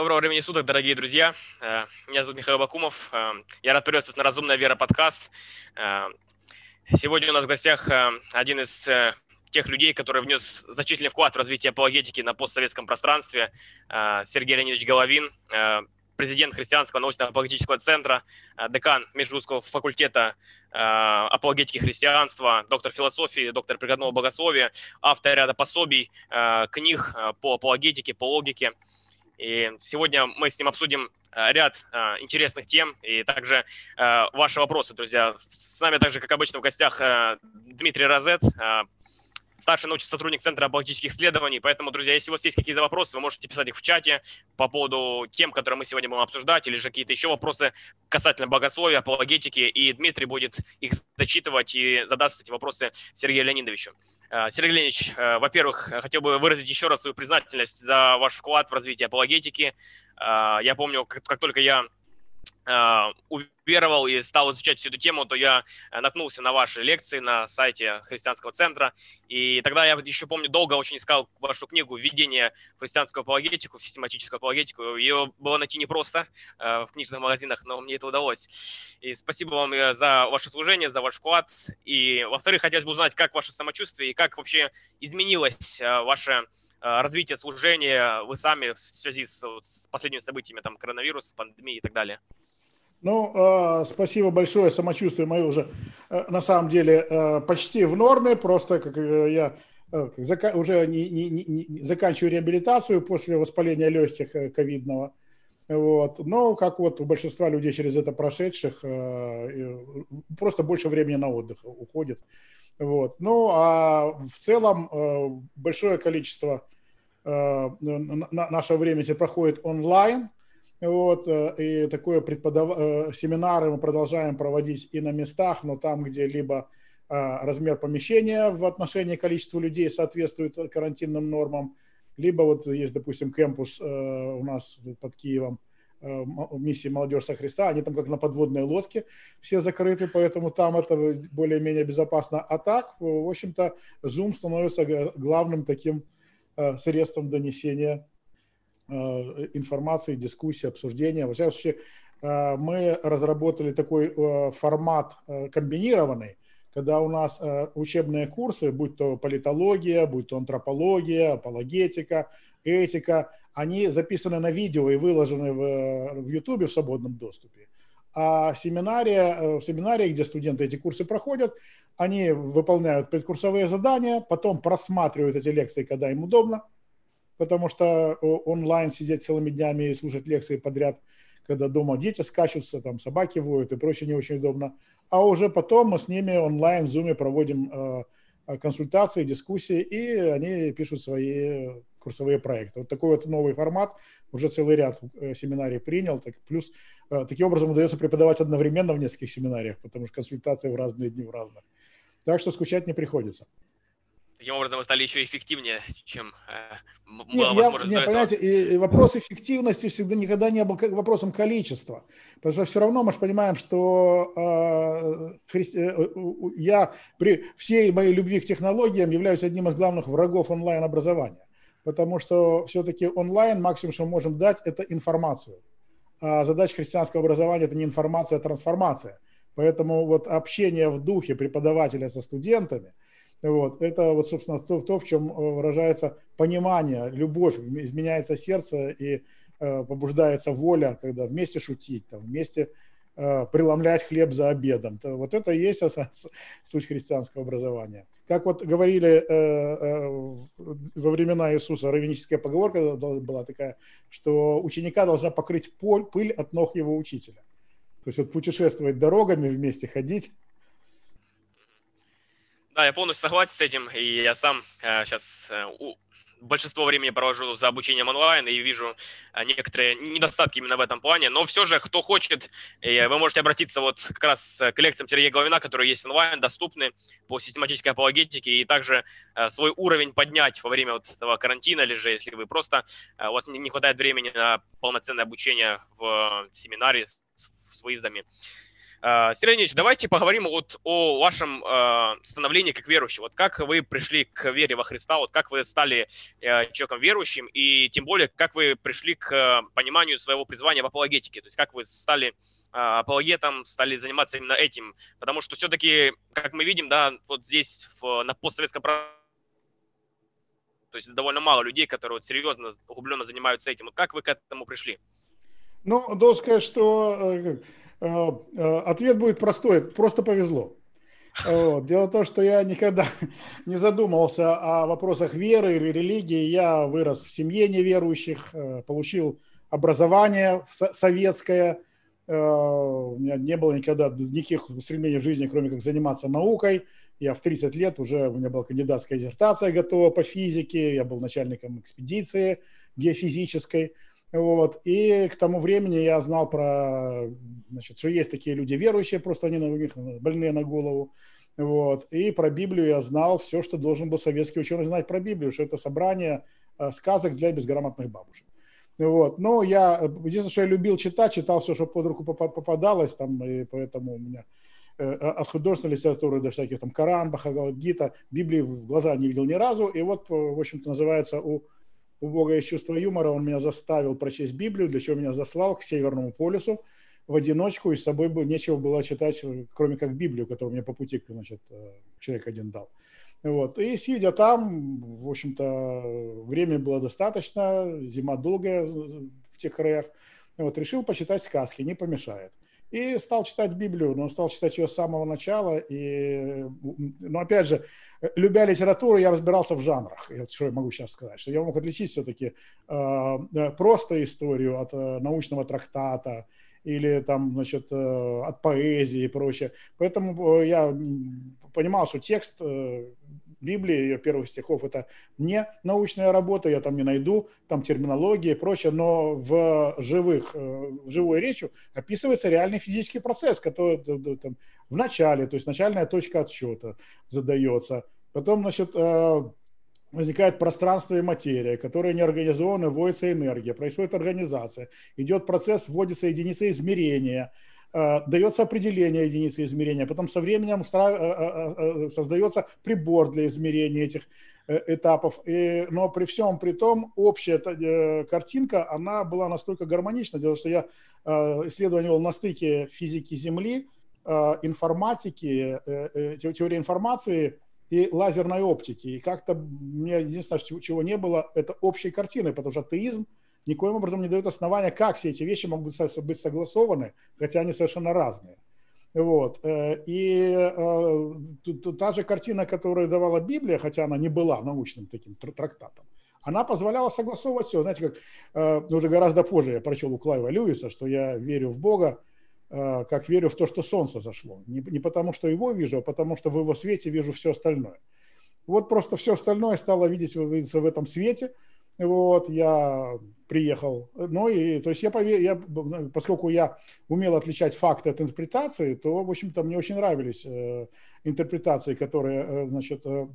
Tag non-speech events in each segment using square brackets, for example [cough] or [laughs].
Доброго времени суток, дорогие друзья. Э, меня зовут Михаил Бакумов. Э, я рад приветствовать на «Разумная вера» подкаст. Э, сегодня у нас в гостях один из тех людей, который внес значительный вклад в развитие апологетики на постсоветском пространстве, Сергей Леонидович Головин, президент Христианского научно-апологетического центра, декан Межрусского факультета апологетики христианства, доктор философии, доктор прикладного богословия, автор ряда пособий, книг по апологетике, по логике – и сегодня мы с ним обсудим э, ряд э, интересных тем и также э, ваши вопросы, друзья. С нами также, как обычно, в гостях Дмитрий Розет, старший научный сотрудник Центра апологетических исследований. Поэтому, друзья, если у вас есть какие-то вопросы, вы можете писать их в чате по поводу тем, которые мы сегодня будем обсуждать, или же какие-то еще вопросы касательно богословия, апологетики, и Дмитрий будет их зачитывать и задаст эти вопросы Сергею Леонидовичу. Э, Сергей Леонидович, э, во-первых, хотел бы выразить еще раз свою признательность за ваш вклад в развитие апологетики. Э, я помню, как, только я уверовал и стал изучать всю эту тему, то я э, наткнулся на ваши лекции на сайте христианского центра. И тогда я еще помню, долго очень искал вашу книгу «Введение в христианскую апологетику», в систематическую апологетику. Ее было найти непросто э, в книжных магазинах, но мне это удалось. И спасибо вам за ваше служение, за ваш вклад. И, во-вторых, хотелось бы узнать, как ваше самочувствие и как вообще изменилось ваше развитие служения вы сами в связи с, с последними событиями, там, коронавирус, пандемии и так далее. Ну, э, спасибо большое. Самочувствие мое уже э, на самом деле э, почти в норме. Просто как э, я уже не, не, не, не, заканчиваю реабилитацию после воспаления легких ковидного. Вот. Но как вот у большинства людей через это прошедших, просто больше времени на отдых уходит. Вот. Ну, а в целом большое количество э, нашего времени проходит онлайн. Вот, э, и такое преподав... Э, семинары мы продолжаем проводить и на местах, но там, где либо а, размер помещения в отношении количества людей соответствует карантинным нормам, либо вот есть, допустим, кемпус э, у нас под Киевом, миссии «Молодежь со Христа», они там как на подводной лодке все закрыты, поэтому там это более-менее безопасно. А так, в общем-то, Zoom становится главным таким средством донесения Э, информации, дискуссии, обсуждения. Во всяком случае, э, мы разработали такой э, формат комбинированный, когда у нас учебные курсы, будь то политология, будь то антропология, апологетика, этика, они записаны на видео и выложены в, YouTube в свободном доступе. А семинария, семинарии, где студенты эти курсы проходят, они выполняют предкурсовые задания, потом просматривают эти лекции, когда им удобно, потому что онлайн сидеть целыми днями и слушать лекции подряд, когда дома дети скачутся, там собаки воют и прочее не очень удобно. А уже потом мы с ними онлайн в Zoom проводим э, консультации, дискуссии, и они пишут свои курсовые проекты. Вот такой вот новый формат уже целый ряд э, семинарий принял. Так, плюс э, таким образом удается преподавать одновременно в нескольких семинариях, потому что консультации в разные дни в разных. Так что скучать не приходится. Таким образом, вы стали еще эффективнее, чем э, была нет, возможность я, нет, понимаете, и, и вопрос эффективности всегда никогда не был вопросом количества. Потому что все равно мы же понимаем, что э, христи... Э, я при всей моей любви к технологиям являюсь одним из главных врагов онлайн-образования. Потому что все-таки онлайн максимум, что мы можем дать, это информацию. А задача христианского образования – это не информация, а трансформация. Поэтому вот общение в духе преподавателя со студентами – вот. Это вот, собственно, то, то, в чем э, выражается понимание, любовь, изменяется сердце и э, побуждается воля, когда вместе шутить, там, вместе э, преломлять хлеб за обедом. То, вот это и есть суть христианского образования. Как вот говорили э, э, во времена Иисуса, раввиническая поговорка была такая, что ученика должна покрыть пыль от ног его учителя. То есть вот путешествовать дорогами вместе, ходить, да, я полностью согласен с этим, и я сам э, сейчас э, у, большинство времени провожу за обучением онлайн и вижу э, некоторые недостатки именно в этом плане. Но все же, кто хочет, э, вы можете обратиться вот как раз к лекциям Сергея Головина, которые есть онлайн, доступны по систематической апологетике, и также э, свой уровень поднять во время вот этого карантина, или же если вы просто, э, у вас не, не хватает времени на полноценное обучение в семинаре с, с выездами. А, Сергей Леонидович, давайте поговорим вот о вашем э, становлении как верующего. Вот как вы пришли к вере во Христа, вот как вы стали э, человеком верующим, и тем более, как вы пришли к пониманию своего призвания в апологетике, то есть как вы стали э, апологетом, стали заниматься именно этим. Потому что все-таки, как мы видим, да, вот здесь в, на постсоветском то есть довольно мало людей, которые вот серьезно, углубленно занимаются этим. Вот как вы к этому пришли? Ну, должен сказать, что э, э, э, ответ будет простой. Просто повезло. Вот. Дело в том, что я никогда [laughs] не задумывался о вопросах веры или религии. Я вырос в семье неверующих, получил образование советское. У меня не было никогда никаких стремлений в жизни, кроме как заниматься наукой. Я в 30 лет уже, у меня была кандидатская диссертация готова по физике, я был начальником экспедиции геофизической. Вот. И к тому времени я знал про, значит, что есть такие люди верующие, просто они у них больные на голову. Вот. И про Библию я знал все, что должен был советский ученый знать про Библию, что это собрание э, сказок для безграмотных бабушек. Вот. Но я, единственное, что я любил читать, читал все, что под руку попадалось, там, и поэтому у меня э, от художественной литературы до всяких там Коран, Бхагавадгита, Библии в глаза не видел ни разу. И вот, в общем-то, называется у у Бога есть чувство юмора, он меня заставил прочесть Библию, для чего меня заслал к Северному полюсу в одиночку, и с собой нечего было читать, кроме как Библию, которую мне по пути значит, э, человек один дал. Вот. И сидя там, в общем-то, время было достаточно, зима долгая в тех краях, вот, решил почитать сказки, не помешает. И стал читать Библию, но стал читать ее с самого начала. И, но опять же, любя литературу, я разбирался в жанрах. И что я могу сейчас сказать? Что я мог отличить все-таки э, просто историю от э, научного трактата или там, значит, э, от поэзии и прочее. Поэтому э, я понимал, что текст э, Библии, ее первых стихов, это не научная работа, я там не найду, там терминология и прочее, но в живых, э, в живой речью описывается реальный физический процесс, который там, в начале, то есть начальная точка отсчета задается, потом, значит, э, возникает пространство и материя, которые не организованы, вводится энергия, происходит организация, идет процесс, вводится единица измерения – дается определение единицы измерения, потом со временем э, э, создается прибор для измерения этих этапов. И, но при всем при том, общая картинка, она была настолько гармонична. Дело в том, что я исследовал на стыке физики Земли, информатики, теории информации и лазерной оптики. И как-то мне единственное, чего не было, это общей картины, потому что атеизм – никоим образом не дает основания, как все эти вещи могут быть согласованы, хотя они совершенно разные. Вот. Э, и э, та же картина, которую давала Библия, хотя она не была научным таким трактатом, она позволяла согласовывать все. Знаете, как э, уже гораздо позже я прочел у Клайва Льюиса, что я верю в Бога, как верю в то, что солнце зашло. Не, потому, что его вижу, а потому, что в его свете вижу все остальное. Вот просто все остальное стало видеть, в этом свете. Вот, я приехал. Ну и, то есть я, пове... я, поскольку я умел отличать факты от интерпретации, то, в общем-то, мне очень нравились э, интерпретации, которые, э, значит, э,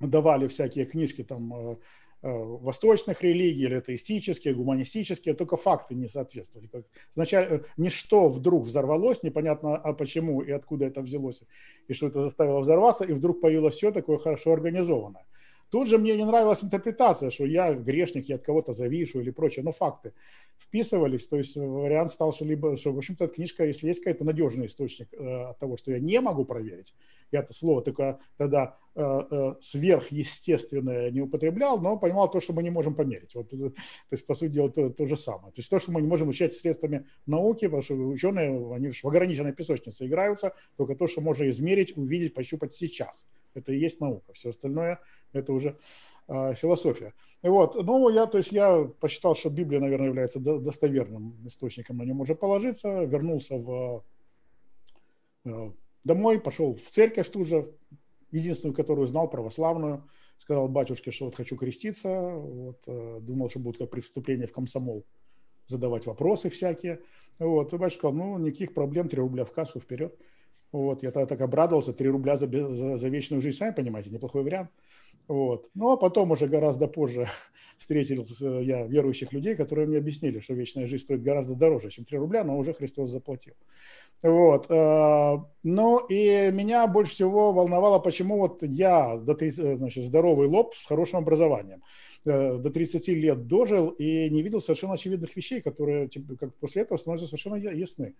давали всякие книжки там э, э, восточных религий, или атеистические, гуманистические, только факты не соответствовали. Сначала э, ничто вдруг взорвалось, непонятно а почему и откуда это взялось, и что это заставило взорваться, и вдруг появилось все такое хорошо организованное. Тут же мне не нравилась интерпретация, что я грешник, я от кого-то завишу или прочее, но факты вписывались, то есть вариант стал, что либо, что, в общем-то, эта книжка, если есть какой-то надежный источник э, от того, что я не могу проверить, я это слово только тогда э, э, сверхъестественное не употреблял, но понимал то, что мы не можем померить. Вот, то есть, по сути дела, то, то же самое. То есть то, что мы не можем учить средствами науки, потому что ученые, они в ограниченной песочнице играются, только то, что можно измерить, увидеть, пощупать сейчас. Это и есть наука. Все остальное – это уже э, философия. И вот, ну, я, то есть я посчитал, что Библия, наверное, является достоверным источником, на нем уже положиться, вернулся в э, домой, пошел в церковь тут же, единственную, которую знал, православную, сказал батюшке, что вот хочу креститься, вот, э, думал, что будет как преступление в комсомол, задавать вопросы всякие. Вот, и батюшка сказал, ну, никаких проблем, 3 рубля в кассу, вперед. Вот, я тогда так обрадовался, 3 рубля за, за, за вечную жизнь, сами понимаете, неплохой вариант. Вот. Ну, а потом уже гораздо позже [laughs] встретил я верующих людей, которые мне объяснили, что вечная жизнь стоит гораздо дороже, чем 3 рубля, но уже Христос заплатил. Вот. Э, ну и меня больше всего волновало, почему вот я, до 30, значит, здоровый лоб с хорошим образованием, э, до 30 лет дожил и не видел совершенно очевидных вещей, которые как после этого становятся совершенно ясны.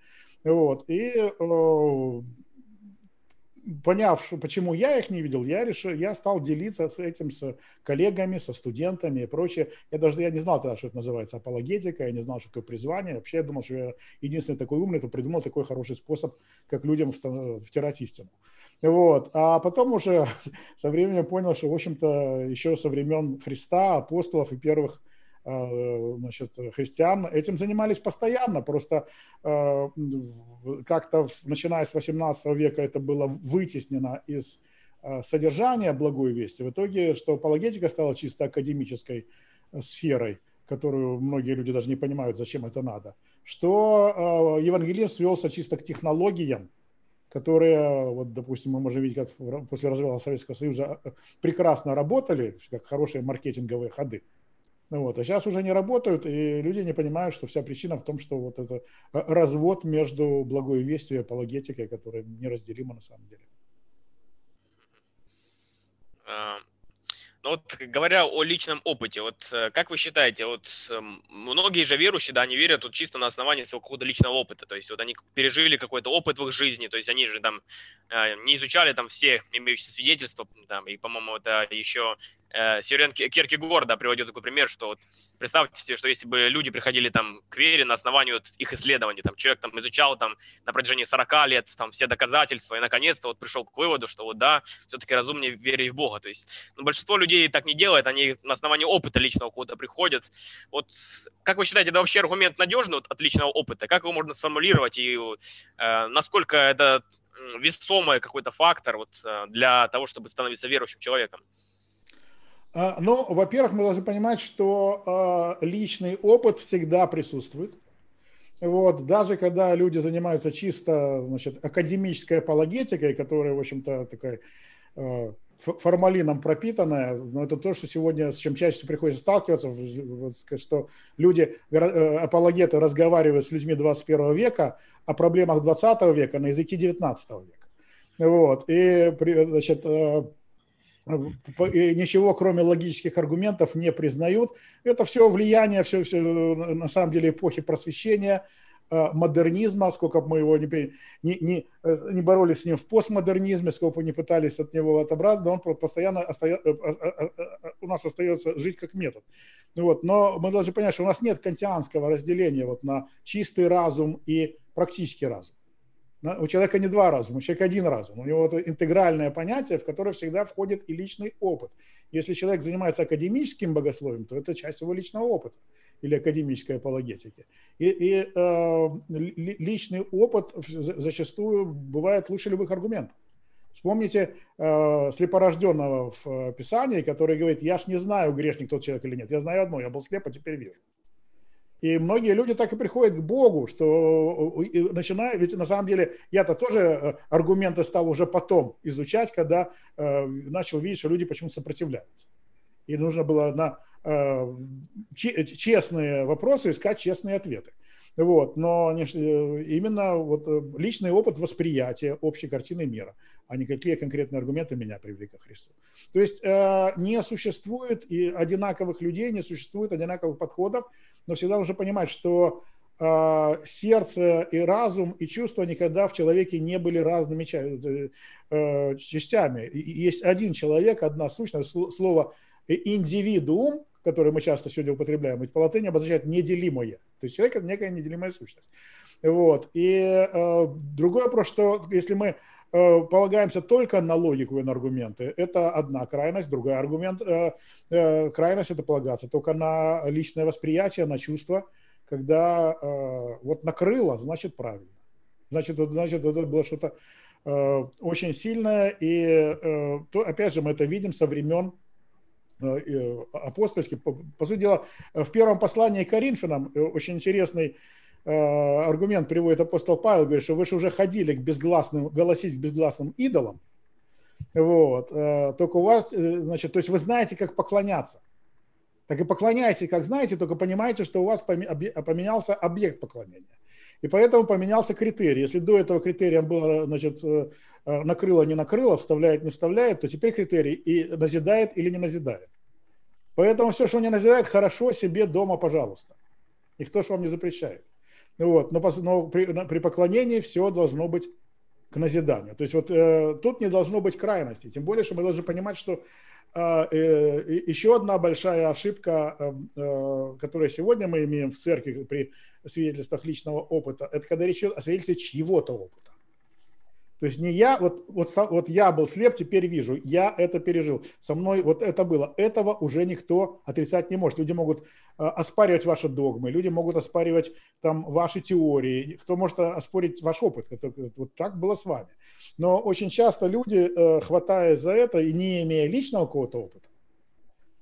Вот. И э, поняв, почему я их не видел, я решил, я стал делиться с этим с коллегами, со студентами и прочее. Я даже я не знал тогда, что это называется апологетика, я не знал, что такое призвание. Вообще я думал, что я единственный такой умный, кто придумал такой хороший способ, как людям втирать истину. Вот. А потом уже [laughs] со временем понял, что, в общем-то, еще со времен Христа, апостолов и первых значит, христиан этим занимались постоянно, просто э, как-то начиная с 18 века это было вытеснено из э, содержания благой вести. В итоге, что апологетика стала чисто академической сферой, которую многие люди даже не понимают, зачем это надо, что евангелизм свелся чисто к технологиям, которые, вот, допустим, мы можем видеть, как после развала Советского Союза прекрасно работали, как хорошие маркетинговые ходы. Ну вот. А сейчас уже не работают, и люди не понимают, что вся причина в том, что вот это э, развод между благой вестью и апологетикой, которая неразделима на самом деле. Ну вот говоря о личном опыте, вот э, как вы считаете, вот эм, многие же верующие, да, они верят вот чисто на основании своего какого-то личного опыта, то есть вот они пережили какой-то опыт в их жизни, то есть они же там э, не изучали там все имеющиеся свидетельства, там, и, по-моему, это еще э, Сирен Киркегор, да, приводит такой пример, что вот представьте себе, что если бы люди приходили там к вере на основании вот их исследований, там человек там изучал там на протяжении 40 лет там все доказательства и наконец-то вот пришел к выводу, что вот да, все-таки разумнее верить в Бога. То есть ну, большинство людей так не делает, они на основании опыта личного кого-то приходят. Вот как вы считаете, это вообще аргумент надежный вот, от личного опыта? Как его можно сформулировать и э, насколько это весомый какой-то фактор вот, э, для того, чтобы становиться верующим человеком? А, ну, во-первых, мы должны понимать, что а, личный опыт всегда присутствует. Вот, даже когда люди занимаются чисто значит, академической апологетикой, которая, в общем-то, такая а, формалином пропитанная, но это то, что сегодня, с чем чаще всего приходится сталкиваться, что люди, э, апологеты, разговаривают с людьми 21 века о проблемах 20 века на языке 19 века. Вот, и, значит, э, ничего, кроме логических аргументов, не признают. Это все влияние, все, все на самом деле эпохи просвещения, э, модернизма, сколько бы мы его не, не, не, э, не боролись с ним в постмодернизме, сколько бы не пытались от него отобраться, он постоянно остается, э, у нас остается жить как метод. Вот. Но мы должны понять, что у нас нет кантианского разделения вот на чистый разум и практический разум. У человека не два разума, у человека один разум. У него это интегральное понятие, в которое всегда входит и личный опыт. Если человек занимается академическим богословием, то это часть его личного опыта или академической апологетики. И, и э, личный опыт зачастую бывает лучше любых аргументов. Вспомните э, слепорожденного в Писании, который говорит, я ж не знаю, грешник тот человек или нет. Я знаю одно, я был слеп, а теперь вижу. И многие люди так и приходят к Богу, что начинаю, ведь на самом деле я-то тоже э, аргументы стал уже потом изучать, когда э, начал видеть, что люди почему сопротивляются. И нужно было на э, честные вопросы искать честные ответы. Вот, но э, именно вот э, личный опыт восприятия общей картины мира, а не какие конкретные аргументы меня привели ко Христу. То есть э, не существует и одинаковых людей, не существует одинаковых подходов, но всегда нужно понимать, что э, сердце и разум и чувства никогда в человеке не были разными э, частями. Есть один человек, одна сущность, слово индивидуум, которое мы часто сегодня употребляем, ведь по латыни обозначает неделимое. То есть человек – это некая неделимая сущность. Вот. И э, другой вопрос, что если мы э, полагаемся только на логику и на аргументы, это одна крайность, другой аргумент, э, э, крайность – это полагаться только на личное восприятие, на чувство, когда э, вот накрыло, значит правильно. Значит, значит это было что-то э, очень сильное, и э, то, опять же мы это видим со времен Э, э, апостольский. По, по сути дела, в первом послании к Коринфянам э, очень интересный аргумент приводит апостол Павел, говорит, что вы же уже ходили к безгласным, голосить к безгласным идолам. Вот. Только у вас, значит, то есть вы знаете, как поклоняться. Так и поклоняйтесь, как знаете, только понимаете, что у вас поменялся объект поклонения. И поэтому поменялся критерий. Если до этого критерием было, значит, накрыло, не накрыло, вставляет, не вставляет, то теперь критерий и назидает или не назидает. Поэтому все, что не назидает, хорошо себе дома, пожалуйста. Никто же вам не запрещает. Вот. Но, но при, при поклонении все должно быть к назиданию. То есть вот э, тут не должно быть крайности. Тем более, что мы должны понимать, что э, э, еще одна большая ошибка, э, э, которую сегодня мы имеем в церкви при свидетельствах личного опыта, это когда речь идет о свидетельстве чьего-то опыта. То есть не я, вот, вот, вот я был слеп, теперь вижу, я это пережил, со мной вот это было. Этого уже никто отрицать не может. Люди могут э, оспаривать ваши догмы, люди могут оспаривать там ваши теории, кто может оспорить ваш опыт. Это, вот так было с вами. Но очень часто люди, э, хватаясь за это и не имея личного какого-то опыта,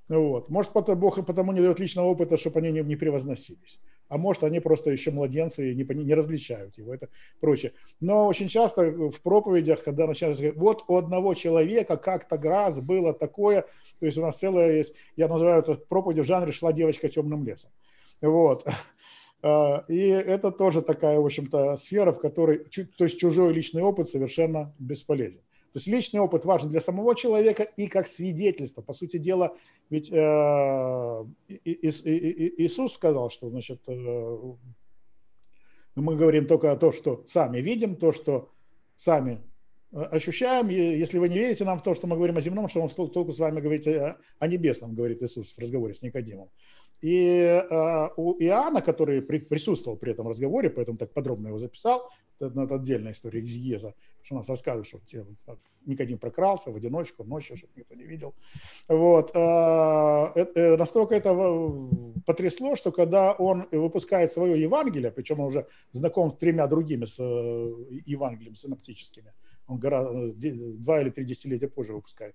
вот, может, Бог потому не дает личного опыта, чтобы они не, не превозносились а может, они просто еще младенцы и не, не различают его, это прочее. Но очень часто в проповедях, когда начинают говорить, вот у одного человека как-то раз было такое, то есть у нас целая есть, я называю это проповедь в жанре «Шла девочка темным лесом». Вот. [laughs] А, и это тоже такая, в общем-то, сфера, в которой, то есть чужой личный опыт совершенно бесполезен. То есть личный опыт важен для самого человека и как свидетельство. По сути дела, ведь э, Иисус сказал, что значит, э, мы говорим только то, что сами видим, то, что сами э, ощущаем. Если вы не верите нам в то, что мы говорим о земном, что он толку с вами говорить о, о небесном, говорит Иисус в разговоре с Никодимом. И э, у Иоанна, который при, присутствовал при этом разговоре, поэтому так подробно его записал, это, это отдельная история экзегеза, что у нас рассказывают, что те, Никодим прокрался в одиночку, ночью, чтобы никто не видел. Вот. Э, э, настолько это потрясло, что когда он выпускает свое Евангелие, причем он уже знаком с тремя другими с э, Евангелиями синоптическими, он гораздо, два или три десятилетия позже выпускает,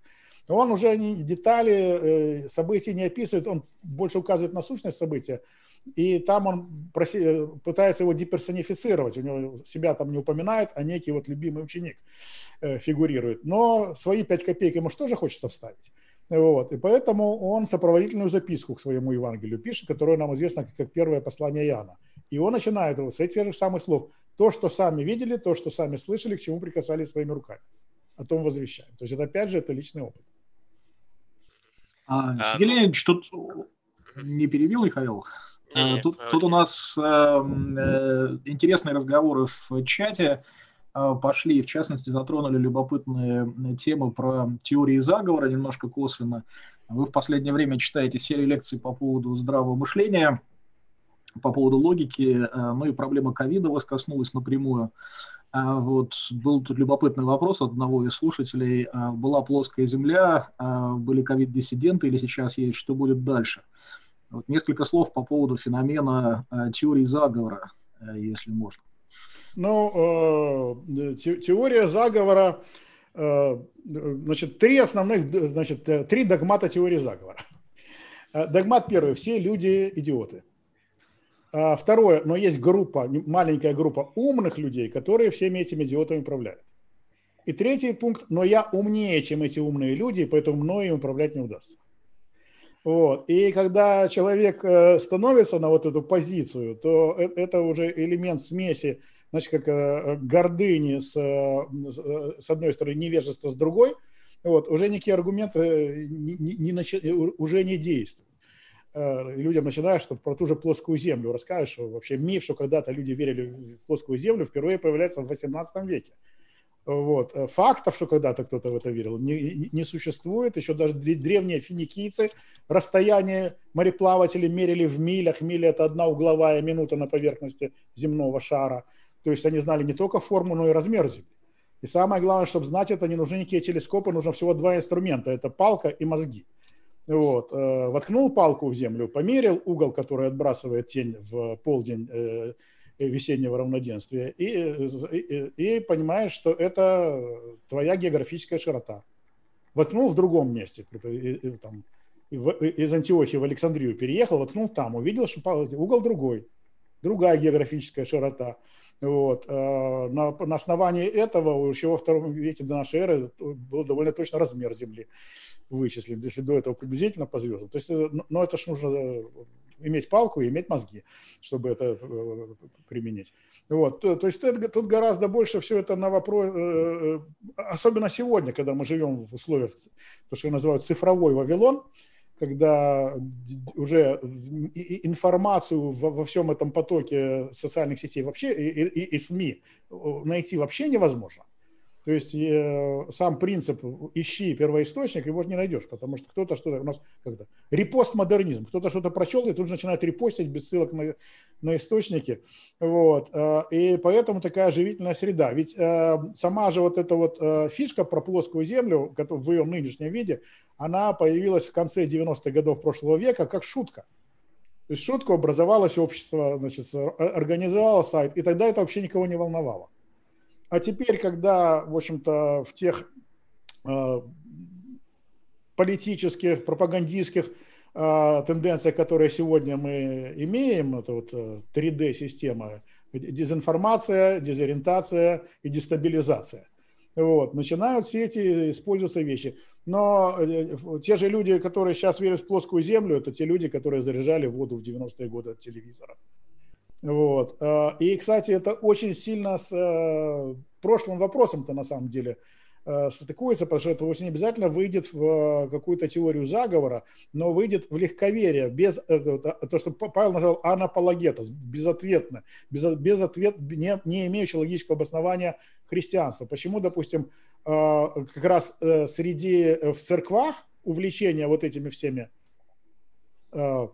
он уже детали э, событий не описывает, он больше указывает на сущность события, и там он проси, пытается его деперсонифицировать, у него себя там не упоминает, а некий вот любимый ученик э, фигурирует. Но свои пять копеек ему же тоже хочется вставить. Вот. И поэтому он сопроводительную записку к своему Евангелию пишет, которая нам известна как первое послание Иоанна. И он начинает его с этих же самых слов. То, что сами видели, то, что сами слышали, к чему прикасались своими руками. О том возвещаем. То есть это опять же это личный опыт. А, а Сергей Леонидович, тут не перебил Михаил? Не, а, тут, тут у нас э, э, интересные разговоры в чате э, пошли, в частности, затронули любопытные темы про теории заговора, немножко косвенно. Вы в последнее время читаете серию лекций по поводу здравого мышления, по поводу логики, э, ну и проблема ковида вас коснулась напрямую. А вот был тут любопытный вопрос от одного из слушателей. А была плоская земля, а были ковид-диссиденты или сейчас есть, что будет дальше? Вот несколько слов по поводу феномена теории заговора, если можно. Ну, э, теория заговора, э, значит, три основных, значит, э, три догмата теории заговора. Догмат первый – все люди идиоты. А, второе, но есть группа, маленькая группа умных людей, которые всеми этими идиотами управляют. И третий пункт, но я умнее, чем эти умные люди, поэтому мною им управлять не удастся. Вот. И когда человек э, становится на вот эту позицию, то э, это уже элемент смеси, значит, как э, гордыни с, с одной стороны, невежества с другой, вот, уже никакие аргументы не, не, не, уже не действуют. Э, людям начинаешь что про ту же плоскую землю рассказывать, что вообще миф, что когда-то люди верили в плоскую землю, впервые появляется в 18 веке. Вот. Э, фактов, что когда-то кто-то в это верил, не, не существует. Еще даже древние финикийцы расстояние мореплавателей мерили в милях. Миля – это одна угловая минута на поверхности земного шара. То есть они знали не только форму, но и размер Земли. И самое главное, чтобы знать это, не нужны никакие телескопы, нужно всего два инструмента. Это палка и мозги. Вот, э, воткнул палку в землю, померил угол, который отбрасывает тень в полдень э, весеннего равноденствия, и, и, и понимаешь, что это твоя географическая широта. Воткнул в другом месте, там, из Антиохии в Александрию переехал, воткнул там, увидел, что угол другой, другая географическая широта. Вот. На, на основании этого еще во втором веке до нашей эры был довольно точно размер Земли вычислен, если до этого приблизительно по звездам. То есть, но это ж нужно иметь палку и иметь мозги, чтобы это применить. Вот. То, то есть тут гораздо больше все это на вопрос, особенно сегодня, когда мы живем в условиях, то, что называют цифровой Вавилон, когда уже информацию во, во всем этом потоке социальных сетей вообще и, и, и СМИ найти вообще невозможно. То есть э, сам принцип ищи первоисточник, его не найдешь, потому что кто-то что-то у нас как-то репост-модернизм, кто-то что-то прочел и тут же начинает репостить без ссылок на, на источники. Вот. Э, и поэтому такая оживительная среда. Ведь э, сама же вот эта вот э, фишка про плоскую землю в ее нынешнем виде, она появилась в конце 90-х годов прошлого века как шутка. То есть шутку образовалось общество, значит, организовало сайт, и тогда это вообще никого не волновало. А теперь, когда, в общем-то, в тех э, политических, пропагандистских э, тенденциях, которые сегодня мы имеем, это вот 3D-система, э, дезинформация, дезориентация и дестабилизация. Вот, начинают все эти использоваться вещи. Но э, те же люди, которые сейчас верят в плоскую землю, это те люди, которые заряжали воду в 90-е годы от телевизора. Вот. А, и, кстати, это очень сильно с э, прошлым вопросом-то на самом деле э, стыкуется, потому что это очень не обязательно выйдет в э, какую-то теорию заговора, но выйдет в легковерие, без то, что Павел назвал анапологета, безответно, без, без ответ, не, не имеющий логического обоснования христианства. Почему, допустим, как раз среди в церквах увлечение вот этими всеми Э,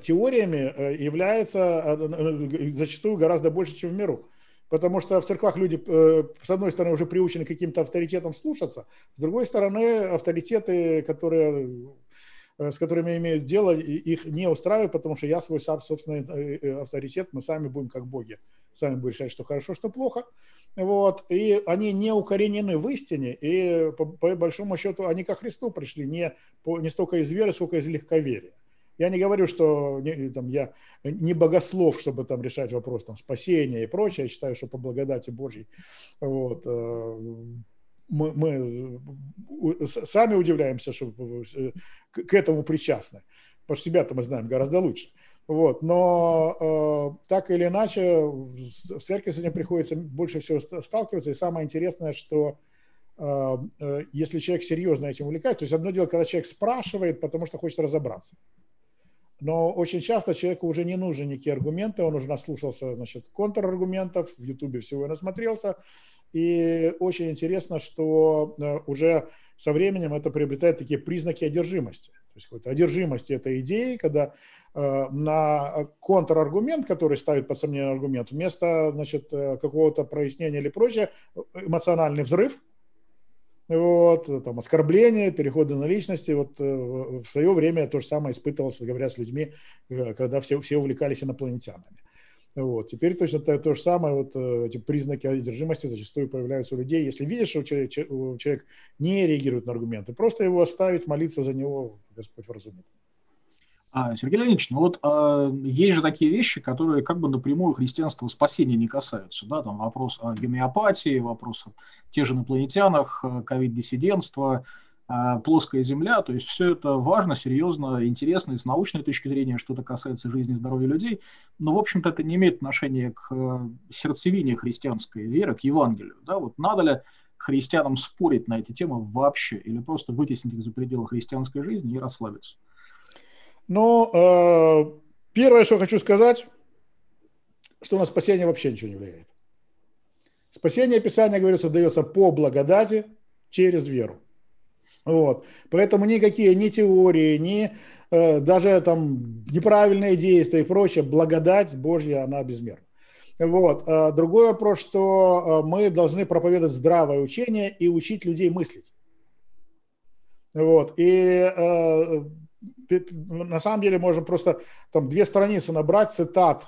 теориями э, является э, зачастую гораздо больше, чем в миру. Потому что в церквах люди, с одной стороны, уже приучены каким-то авторитетам слушаться, с другой стороны, авторитеты, которые, с которыми имеют дело, их не устраивают, потому что я свой собственный авторитет, мы сами будем как боги, сами будем решать, что хорошо, что плохо. Вот. И они не укоренены в истине, и по, по большому счету они ко Христу пришли не, по, не столько из веры, сколько из легковерия. Я не говорю, что не, там, я не богослов, чтобы там решать вопрос там, спасения и прочее. Я считаю, что по благодати Божьей вот, э, мы, мы сами удивляемся, что э, к этому причастны. Потому что себя-то мы знаем гораздо лучше. Вот. Но э, так или иначе в церкви с этим приходится больше всего сталкиваться. И самое интересное, что э, э, если человек серьезно этим увлекается, то есть одно дело, когда человек спрашивает, потому что хочет разобраться. Но очень часто человеку уже не нужны никакие аргументы, он уже наслушался значит, контраргументов, в Ютубе всего и насмотрелся. И очень интересно, что э, уже со временем это приобретает такие признаки одержимости. То есть какой-то одержимости этой идеей, когда э, на контраргумент, который ставит под сомнение аргумент, вместо значит, э, какого-то прояснения или прочее, эмоциональный взрыв – вот, там, оскорбления, переходы на личности. Вот э, в свое время я то же самое испытывался, говоря с людьми, э, когда все, все увлекались инопланетянами. Вот. Теперь точно то, то же самое, вот э, эти признаки одержимости зачастую появляются у людей. Если видишь, что человек, человек не реагирует на аргументы, просто его оставить, молиться за него, Господь вразумит. А, Сергей Леонидович, ну вот а, есть же такие вещи, которые как бы напрямую христианства спасения не касаются, да, там вопрос о гомеопатии, вопрос о тех же инопланетянах, э, ковид-диссидентство, а, плоская земля, то есть все это важно, серьезно, интересно и с научной точки зрения, что-то касается жизни и здоровья людей, но, в общем-то, это не имеет отношения к э, сердцевине христианской веры, к Евангелию, да, вот надо ли христианам спорить на эти темы вообще или просто вытеснить их за пределы христианской жизни и расслабиться? Но э, первое, что хочу сказать, что на спасение вообще ничего не влияет. Спасение Писания, говорится, дается по благодати через веру. Вот. Поэтому никакие ни теории, ни э, даже там неправильные действия и прочее, благодать Божья, она безмерна. Вот. А другой вопрос, что э, мы должны проповедовать здравое учение и учить людей мыслить. Вот. И э, на самом деле можем просто там две страницы набрать цитат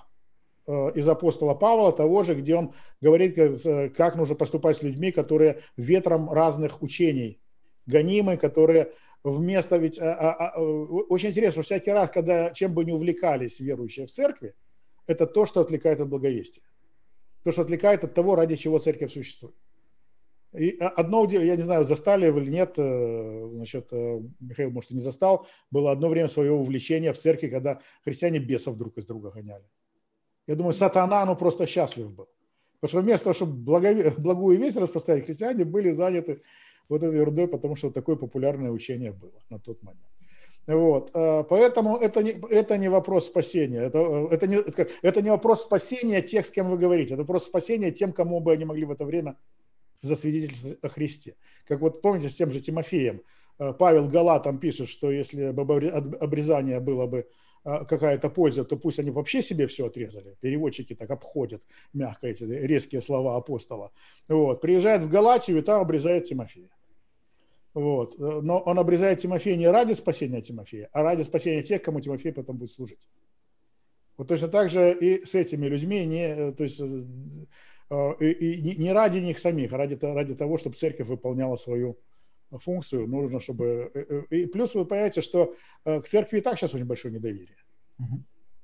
э, из апостола Павла, того же, где он говорит, э, как нужно поступать с людьми, которые ветром разных учений гонимы, которые вместо ведь... А, а, а, очень интересно, всякий раз, когда чем бы не увлекались верующие в церкви, это то, что отвлекает от благовестия. То, что отвлекает от того, ради чего церковь существует. И одно, я не знаю, застали вы или нет, э, значит, э, Михаил, может, и не застал, было одно время своего увлечения в церкви, когда христиане бесов друг из друга гоняли. Я думаю, сатана, ну, просто счастлив был. Потому что вместо того, чтобы благове... [laughs] благую весть распространять, христиане были заняты вот этой ерундой, потому что такое популярное учение было на тот момент. Вот. Э, поэтому это не, это не вопрос спасения. Это, это, не, это не вопрос спасения тех, с кем вы говорите. Это вопрос спасения тем, кому бы они могли в это время засвидетельствовать о Христе. Как вот помните с тем же Тимофеем, э, Павел Галатам пишет, что если бы обрезание было бы э, какая-то польза, то пусть они вообще себе все отрезали. Переводчики так обходят мягко эти резкие слова апостола. Вот. Приезжает в Галатию и там обрезает Тимофея. Вот. Э, но он обрезает Тимофея не ради спасения Тимофея, а ради спасения тех, кому Тимофей потом будет служить. Вот точно так же и с этими людьми, не, то есть и, и не ради них самих, а ради, ради того, чтобы церковь выполняла свою функцию, нужно, чтобы... Э, э, и плюс вы понимаете, что к церкви и так сейчас очень большое недоверие. uh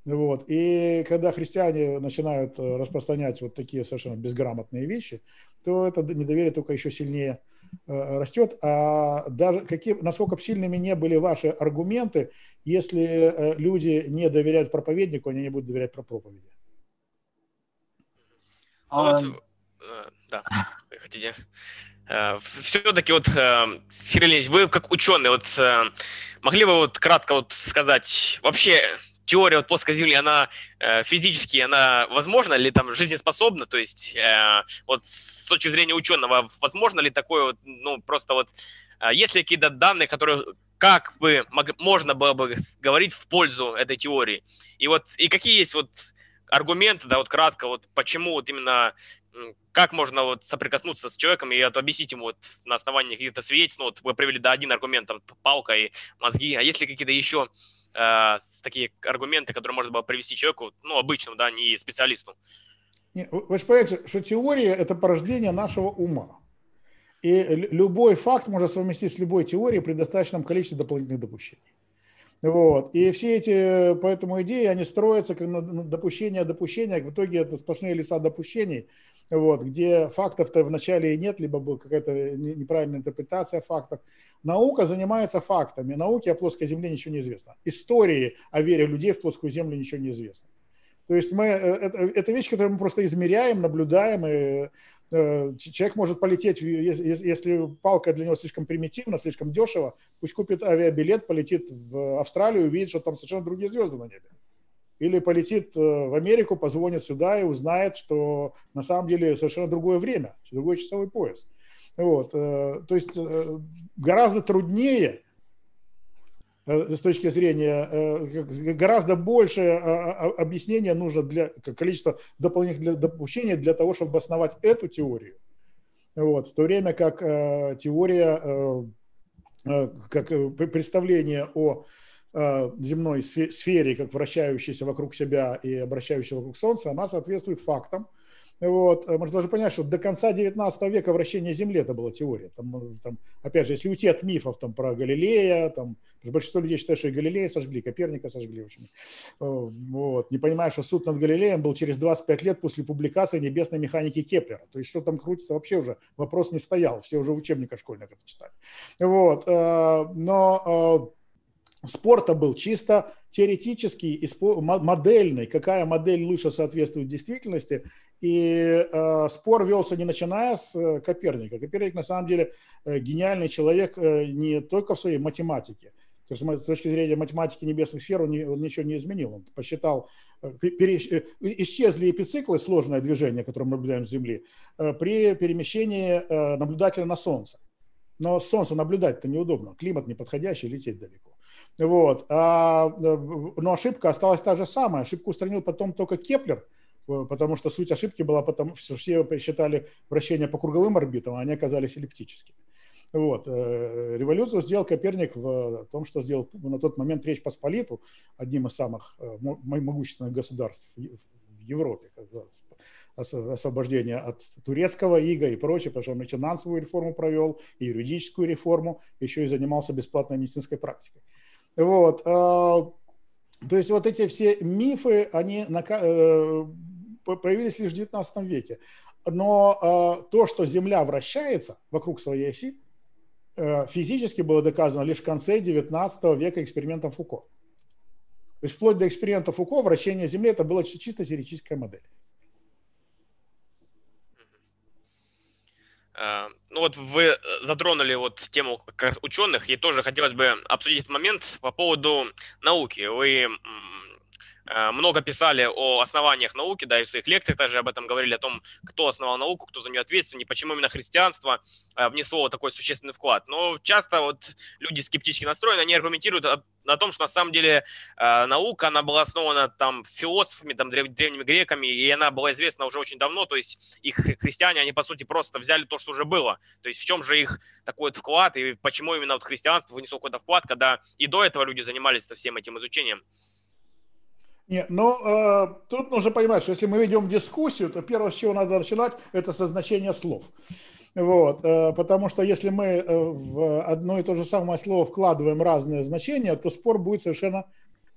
Вот. И когда христиане начинают распространять вот такие совершенно безграмотные вещи, то это недоверие только еще сильнее растет. А даже какие, насколько бы сильными не были ваши аргументы, если люди не доверяют проповеднику, они не будут доверять про проповеди. Ну, вот, э, да, хотите. Э, Все-таки вот, э, Сергей Леонидович, вы как ученый, вот могли бы вот кратко вот сказать, вообще теория вот плоской Земли, она физически, она возможна ли там жизнеспособна? То есть вот с точки зрения ученого, возможно ли такое вот, ну, просто вот, есть ли какие-то данные, которые как бы можно было бы говорить в пользу этой теории? И вот, и какие есть вот аргументы, да, вот кратко, вот почему вот именно как можно вот соприкоснуться с человеком и вот объяснить ему вот на основании каких-то свидетельств, ну вот вы привели да, один аргумент, там, палка и мозги, а есть ли какие-то еще э, такие аргументы, которые можно было привести человеку, ну, обычному, да, не специалисту? Не, вы же понимаете, что теория – это порождение нашего ума. И любой факт можно совместить с любой теорией при достаточном количестве дополнительных допущений. Вот. И все эти, поэтому идеи, они строятся как на допущение допущения, в итоге это сплошные леса допущений, вот, где фактов-то вначале и нет, либо была какая-то неправильная интерпретация фактов. Наука занимается фактами. Науке о плоской земле ничего не известно. Истории о вере людей в плоскую землю ничего не известно. То есть мы, э, это, это вещь, которую мы просто измеряем, наблюдаем, и Э, человек может полететь, если палка для него слишком примитивна, слишком дешево, пусть купит авиабилет, полетит в Австралию, увидит, что там совершенно другие звезды на небе. Или полетит э, в Америку, позвонит сюда и узнает, что на самом деле совершенно другое время, другой часовой пояс. Вот. То есть гораздо труднее с точки зрения э, гораздо больше а, а, объяснения нужно для количества дополнительных допущений для того, чтобы основать эту теорию. Вот, в то время как э, теория, как представление о земной сфере, как вращающейся вокруг себя и обращающейся вокруг Солнца, она соответствует фактам, вот. Э, можно даже понять, что до конца 19 века вращение Земли это была теория. Там, э, там, опять же, если уйти от мифов там, про Галилея, там, большинство людей считают, что и Галилея сожгли, Коперника сожгли. В общем. Э, вот. Не понимая, что суд над Галилеем был через 25 лет после публикации небесной механики Кеплера. То есть, что там крутится, вообще уже вопрос не стоял. Все уже в учебниках школьных это читали. Вот. Но спорта был чисто теоретический, модельный, какая модель лучше соответствует действительности. И э, спор велся не начиная с э, Коперника. Коперник на самом деле э, гениальный человек э, не только в своей математике. То есть, с точки зрения математики небесных сфер он, не, он ничего не изменил. Он посчитал, э, пере, э, исчезли эпициклы, сложное движение, которое мы наблюдаем с Земли, э, при перемещении э, наблюдателя на Солнце. Но с Солнца наблюдать-то неудобно, климат неподходящий, лететь далеко. Вот. А, э, но ошибка осталась та же самая. Ошибку устранил потом только Кеплер, потому что суть ошибки была потому, что все считали вращение по круговым орбитам, а они оказались эллиптическими. Вот. Э, революцию сделал Коперник в том, что сделал на тот момент Речь Посполиту, одним из самых могущественных государств в Европе, освобождение от турецкого ига и прочее, потому что он и финансовую реформу провел, и юридическую реформу, еще и занимался бесплатной медицинской практикой. Вот. А, то есть вот эти все мифы, они, э, появились лишь в 19 веке. Но то, что Земля вращается вокруг своей оси, физически было доказано лишь в конце 19 века экспериментом Фуко. То есть вплоть до эксперимента Фуко вращение Земли это была чисто теоретическая модель. Э, ну вот вы э, затронули вот тему ученых, и тоже хотелось бы обсудить этот момент по поводу науки. Вы Э, много писали о основаниях науки, да, и в своих лекциях также об этом говорили, о том, кто основал науку, кто за нее ответственен, и почему именно христианство э, внесло такой существенный вклад. Но часто вот люди скептически настроены, они аргументируют на том, что на самом деле э, наука, она была основана там философами, там древними греками, и она была известна уже очень давно, то есть их христиане, они по сути просто взяли то, что уже было. То есть в чем же их такой вот вклад, и почему именно вот христианство внесло какой-то вклад, когда и до этого люди занимались всем этим изучением. Нет, но э, тут нужно понимать, что если мы ведем дискуссию, то первое, с чего надо начинать, это со значения слов. Вот, э, потому что если мы э, в одно и то же самое слово вкладываем разные значения, то спор будет совершенно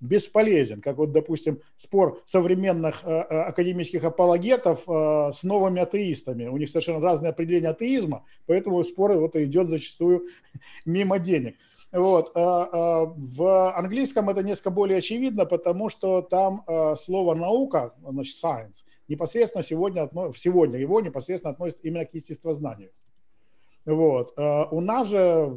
бесполезен, как вот, допустим, спор современных э, э академических апологетов э, с новыми атеистами. У них совершенно разные определения атеизма, поэтому спор вот идет зачастую [laughs] мимо денег. Вот. А, а, в английском это несколько более очевидно, потому что там а, слово наука, значит, science, непосредственно сегодня, сегодня его непосредственно относят именно к естествознанию. Вот. У нас же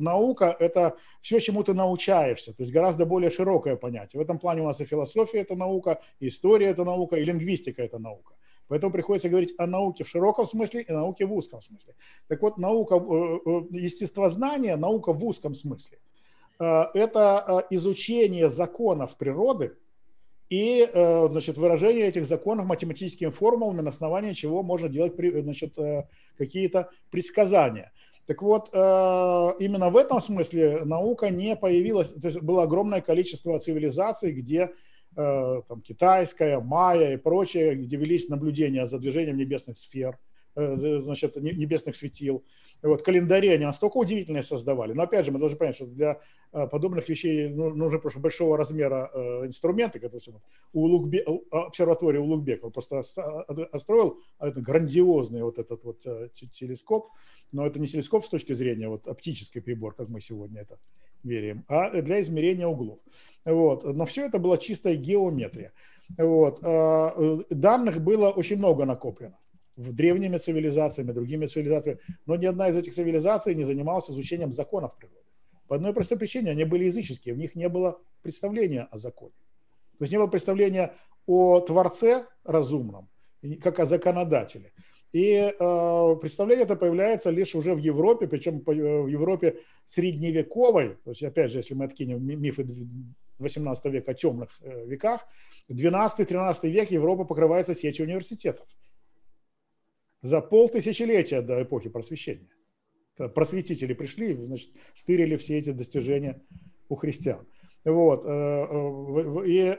наука – это все, чему ты научаешься, то есть гораздо более широкое понятие. В этом плане у нас и философия – это наука, и история – это наука, и лингвистика – это наука. Поэтому приходится говорить о науке в широком смысле и науке в узком смысле. Так вот, наука, э, э, естествознание, наука в узком смысле, э, это изучение законов природы и значит, выражение этих законов математическими формулами, на основании чего можно делать значит, какие-то предсказания. Так вот, именно в этом смысле наука не появилась, то есть было огромное количество цивилизаций, где там, китайская, майя и прочее, где велись наблюдения за движением небесных сфер, э, значит, небесных светил. Вот, календари они настолько удивительные создавали. Но опять же, мы должны понять, что для э, подобных вещей ну, нужны просто большого размера инструменты, которые у Улугбе, обсерватории Улугбек, он просто отстроил это грандиозный вот этот вот телескоп, но это не телескоп с точки зрения вот оптический прибор, как мы сегодня это верим, а для измерения углов. Вот. Но все это была чистая геометрия. Вот. А, э, данных было очень много накоплено в древними цивилизациями, другими цивилизациями, но ни одна из этих цивилизаций не занималась изучением законов природы. По одной простой причине, они были языческие, в них не было представления о законе. То есть не было представления о Творце разумном, как о законодателе. И э, представление это появляется лишь уже в Европе, причем в Европе средневековой, то есть опять же, если мы откинем мифы 18 века о темных э, веках, 12-13 век Европа покрывается сетью университетов. За полтысячелетия до эпохи просвещения. Просветители пришли, значит, стырили все эти достижения у христиан. Вот. Э, э, и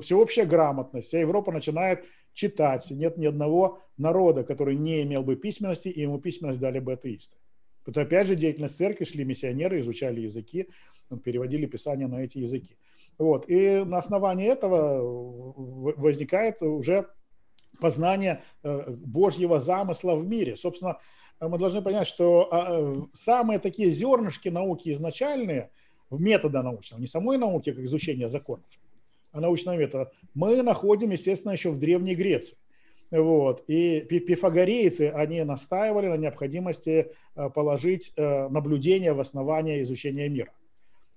всеобщая грамотность. Вся Европа начинает читать. Нет ни одного народа, который не имел бы письменности, и ему письменность дали бы атеисты. Это опять же деятельность церкви, шли миссионеры, изучали языки, переводили писания на эти языки. Вот. И на основании этого возникает уже познание э, Божьего замысла в мире. Собственно, мы должны понять, что а, самые такие зернышки науки изначальные, метода научного, не самой науки, как изучение законов, научного метода, мы находим, естественно, еще в Древней Греции. Вот. И пифагорейцы, они настаивали на необходимости э, положить э, наблюдение в основание изучения мира.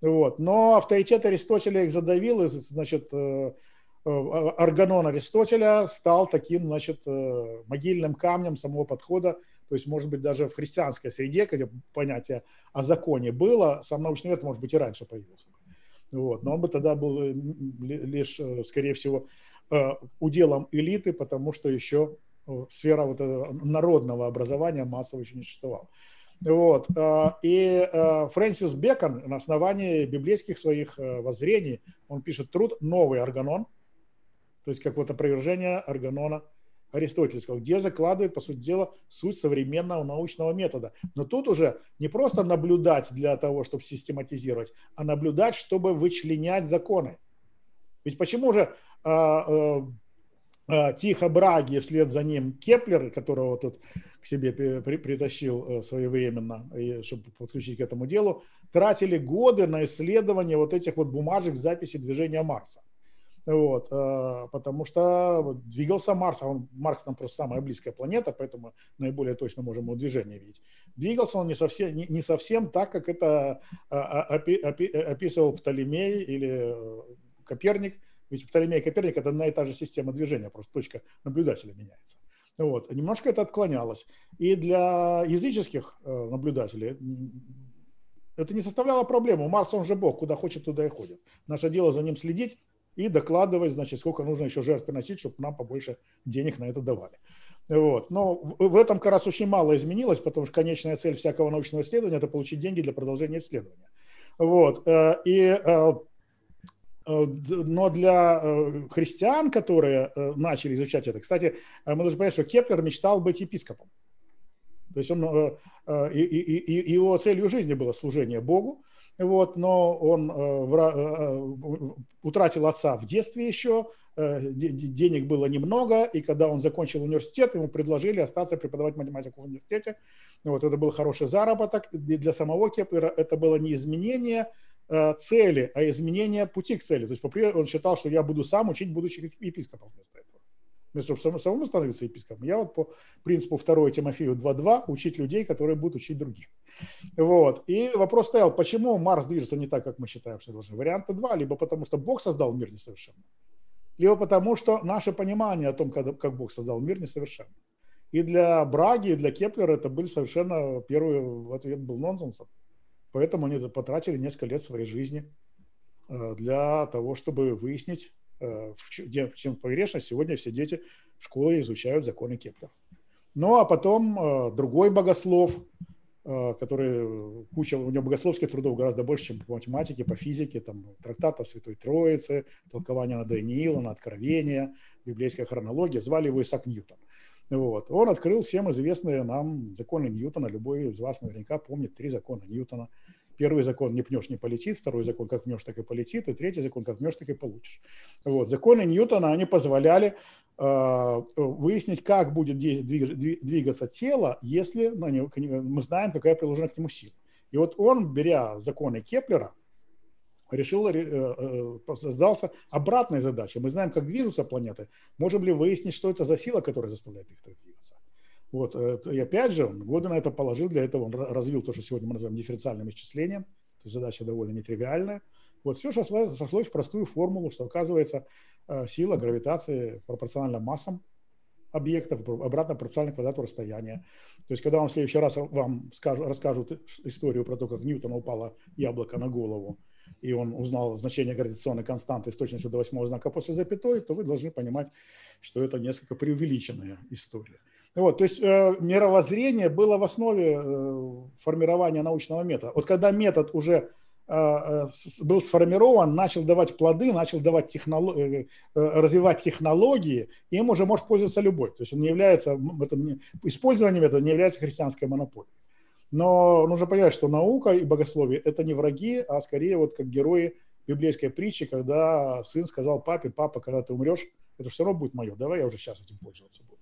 Вот. Но авторитет Аристотеля их задавил, и, значит, э, органон Аристотеля стал таким, значит, могильным камнем самого подхода, то есть, может быть, даже в христианской среде, где понятие о законе было, сам научный метод, может быть, и раньше появился. Вот. Но он бы тогда был лишь, скорее всего, Э, уделом элиты, потому что еще э, сфера вот этого народного образования массово еще не существовала. Вот. Э, и Фрэнсис Бекон на основании библейских своих воззрений, он пишет труд «Новый органон», то есть как вот опровержение органона аристотельского, где закладывает, по сути дела, суть современного научного метода. Но тут уже не просто наблюдать для того, чтобы систематизировать, а наблюдать, чтобы вычленять законы. Ведь почему же а, а, Тихо Браге, вслед за ним Кеплер, которого тут к себе при, притащил э, своевременно, чтобы подключить к этому делу, тратили годы на исследование вот этих вот бумажек записи движения Марса. Вот, э, потому что двигался Марс, а он, Марс там просто самая близкая планета, поэтому наиболее точно можем его движение видеть. Двигался он не совсем, не, не совсем так, как это а, а, опи, описывал Птолемей или э, Коперник, ведь Птолемей и Коперник – это одна и та же система движения, просто точка наблюдателя меняется. Вот. Немножко это отклонялось. И для языческих э, наблюдателей это не составляло проблемы. Марс, он же Бог, куда хочет, туда и ходит. Наше дело за ним следить и докладывать, значит, сколько нужно еще жертв приносить, чтобы нам побольше денег на это давали. Вот. Но в этом как раз очень мало изменилось, потому что конечная цель всякого научного исследования – это получить деньги для продолжения исследования. Вот. Э, и э, Э, но для христиан, которые начали изучать это, кстати, мы должны понять, что Кеплер мечтал быть епископом. То есть он, и, и, и его целью жизни было служение Богу, вот, но он утратил отца в детстве еще, денег было немного, и когда он закончил университет, ему предложили остаться преподавать математику в университете. Вот, это был хороший заработок, и для самого Кеплера это было не изменение Э, цели, а изменение пути к цели. То есть он считал, что я буду сам учить будущих епископов вместо этого. Вместо чтобы самому становиться епископом, я вот по принципу 2 Тимофею 2.2 учить людей, которые будут учить других. Вот. И вопрос стоял, почему Марс движется не так, как мы считаем, что должны. Варианта два. Либо потому, что Бог создал мир несовершенным, либо потому, что наше понимание о том, как, Бог создал мир, несовершенно. И для Браги, и для Кеплера это был совершенно первый ответ был нонсенсом. Поэтому они потратили несколько лет своей жизни э, для того, чтобы выяснить, чем погрешность. Сегодня все дети в школе изучают законы Кеплера. Ну, а потом э, другой богослов, который, куча, у него богословских трудов гораздо больше, чем по математике, по физике, там, трактат о Святой Троице, толкование на Даниила, на Откровение, библейская хронология, звали его Исаак Ньютон. Вот. Он открыл всем известные нам законы Ньютона. Любой из вас наверняка помнит три закона Ньютона. Первый закон «не пнешь, не полетит», второй закон «как пнешь, так и полетит», и третий закон «как пнешь, так и получишь». Вот. Законы Ньютона, они позволяли э, выяснить, как будет двигаться тело, если на него, мы знаем, какая приложена к нему сила. И вот он, беря законы Кеплера, решил, э, э, создался обратной задачей. Мы знаем, как движутся планеты. Можем ли выяснить, что это за сила, которая заставляет их так двигаться? Вот. Э, и опять же, годы на это положил, для этого он развил то, что сегодня мы называем дифференциальным исчислением. То есть задача довольно нетривиальная. Вот все сошлось, сошлось в простую формулу, что оказывается сила гравитации пропорциональна массам объектов, обратно пропорционально квадрату расстояния. То есть, когда он в следующий раз вам скажут, расскажут историю про то, как Ньютона упало яблоко на голову, и он узнал значение гравитационной константы с точностью до восьмого знака после запятой, то вы должны понимать, что это несколько преувеличенная история. Вот, то есть э, мировоззрение было в основе э, формирования научного метода. Вот когда метод уже э, э был сформирован, начал давать плоды, начал давать технолог... Э, э, развивать технологии, им уже может пользоваться любой. То есть он не является, это, использование метода не является христианской монополией. Но нужно понимать, что наука и богословие – это не враги, а скорее вот как герои библейской притчи, когда сын сказал папе, папа, когда ты умрешь, это все равно будет мое, давай я уже сейчас этим пользоваться буду.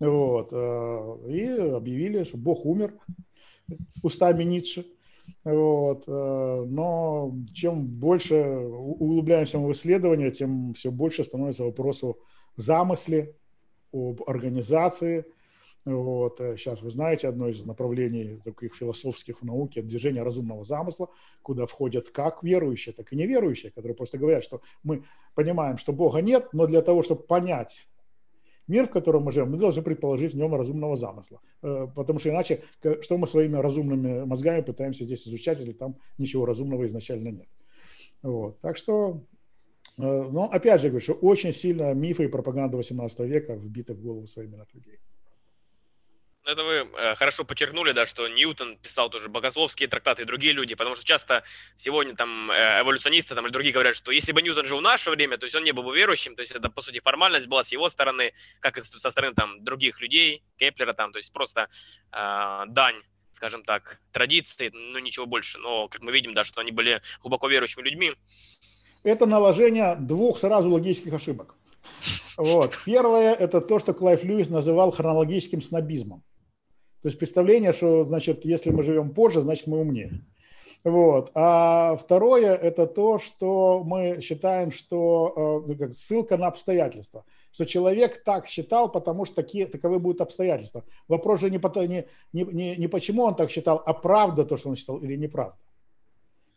Вот. Э, и объявили, что Бог умер устами Ницше. Вот. Э, но чем больше углубляемся в исследования, тем все больше становится вопросу замысле, об организации – вот. Сейчас э, вы знаете, одно из направлений таких философских в науке – движение разумного замысла, куда входят как верующие, так и неверующие, которые просто говорят, что мы понимаем, что Бога нет, но для того, чтобы понять мир, в котором мы живем, мы должны предположить в нем разумного замысла. Э, потому что иначе, что мы своими разумными мозгами пытаемся здесь изучать, если там ничего разумного изначально нет. Вот. Так что, э, но опять же говорю, что очень сильно мифы и пропаганда 18 века вбиты в голову современных людей. Ну, это вы э, хорошо подчеркнули, да, что Ньютон писал тоже богословские трактаты и другие люди, потому что часто сегодня там э, эволюционисты там, или другие говорят, что если бы Ньютон жил в наше время, то есть он не был бы верующим, то есть это, по сути, формальность была с его стороны, как и со стороны там других людей, Кеплера там, то есть просто э, дань скажем так, традиции, ну ничего больше. Но, как мы видим, да, что они были глубоко верующими людьми. это наложение двух сразу логических ошибок. Вот. Первое – это то, что Клайв Льюис называл хронологическим снобизмом. То есть представление, что, значит, если мы живем позже, значит, мы умнее. Вот. А второе – это то, что мы считаем, что э, ну, ссылка на обстоятельства. Что человек так считал, потому что такие, таковы будут обстоятельства. Вопрос же не, не, не, не, не почему он так считал, а правда то, что он считал, или неправда.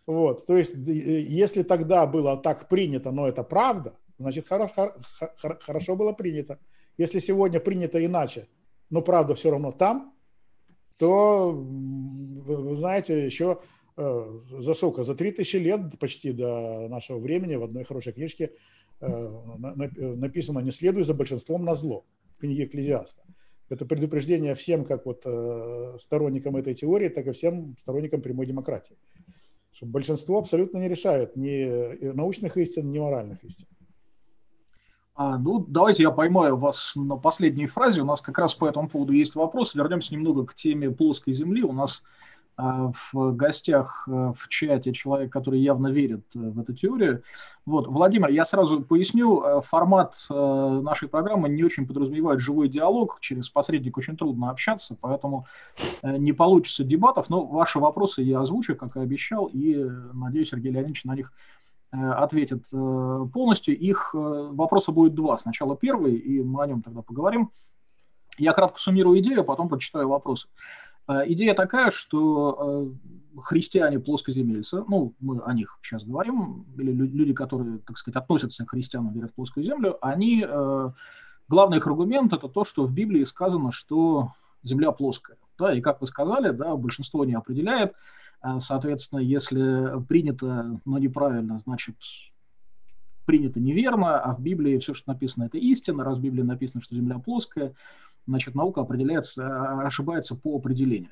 Вот. То есть, если тогда было так принято, но это правда, значит, хорошо, хорошо было принято. Если сегодня принято иначе, но правда все равно там, то, вы знаете, еще Э, за сколько? За 3000 лет почти до нашего времени в одной хорошей книжке э, написано «Не следуй за большинством на зло» в книге Экклезиаста. Это предупреждение всем, как вот э, сторонникам этой теории, так и всем сторонникам прямой демократии. Что большинство абсолютно не решает ни научных истин, ни моральных истин. А, ну, давайте я поймаю вас на последней фразе. У нас как раз по этому поводу есть вопрос. Вернемся немного к теме плоской Земли. У нас а, в гостях э, в чате человек, который явно верит э, в эту теорию. Вот, Владимир, я сразу поясню, э, формат нашей программы не очень подразумевает живой диалог, через посредник очень трудно общаться, поэтому не получится дебатов, но ваши вопросы я озвучу, как и обещал, и надеюсь, Сергей Леонидович на них ответит полностью. Их вопроса будет два. Сначала первый, и мы о нем тогда поговорим. Я кратко суммирую идею, а потом прочитаю вопросы. Идея такая, что э, христиане плоскоземельцы, ну, мы о них сейчас говорим, или люди, которые, так сказать, относятся к христианам, верят в плоскую землю, они, э, главный их аргумент – это то, что в Библии сказано, что земля плоская. Да, и как вы сказали, да, большинство не определяет, соответственно, если принято, но неправильно, значит, принято неверно, а в Библии все, что написано, это истина, раз в Библии написано, что Земля плоская, значит, наука определяется, а, ошибается по определению.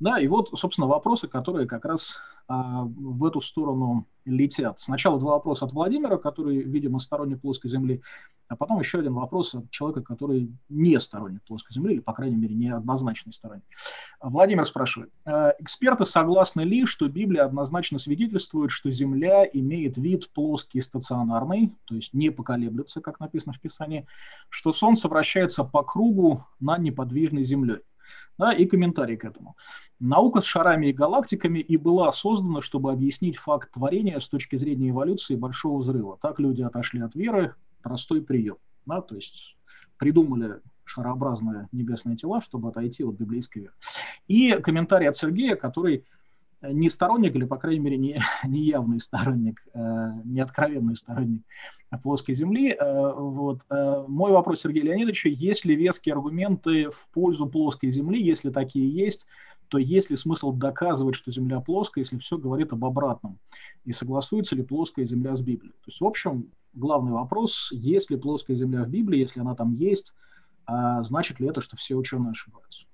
Да, и вот, собственно, вопросы, которые как раз а, в эту сторону летят. Сначала два вопроса от Владимира, который, видимо, сторонник плоской Земли, а потом еще один вопрос от человека, который не сторонник плоской Земли, или, по крайней мере, не однозначный сторонник. Владимир спрашивает. «А, эксперты согласны ли, что Библия однозначно свидетельствует, что Земля имеет вид плоский и стационарный, то есть не поколеблется, как написано в Писании, что Солнце вращается по кругу над неподвижной Землей? Да, и комментарий к этому. Наука с шарами и галактиками и была создана, чтобы объяснить факт творения с точки зрения эволюции Большого Взрыва. Так люди отошли от веры, простой прием. Да, то есть придумали шарообразные небесные тела, чтобы отойти от библейской веры. И комментарий от Сергея, который не сторонник, или, по крайней мере, не, [laughs] не явный сторонник, э, не откровенный сторонник плоской Земли. Э, вот. Э, мой вопрос Сергею Леонидовичу, есть ли веские аргументы в пользу плоской Земли? Если такие есть, то есть ли смысл доказывать, что Земля плоская, если все говорит об обратном? И согласуется ли плоская Земля с Библией? То есть, в общем, главный вопрос, есть ли плоская Земля в Библии, если она там есть, а значит ли это, что все ученые ошибаются?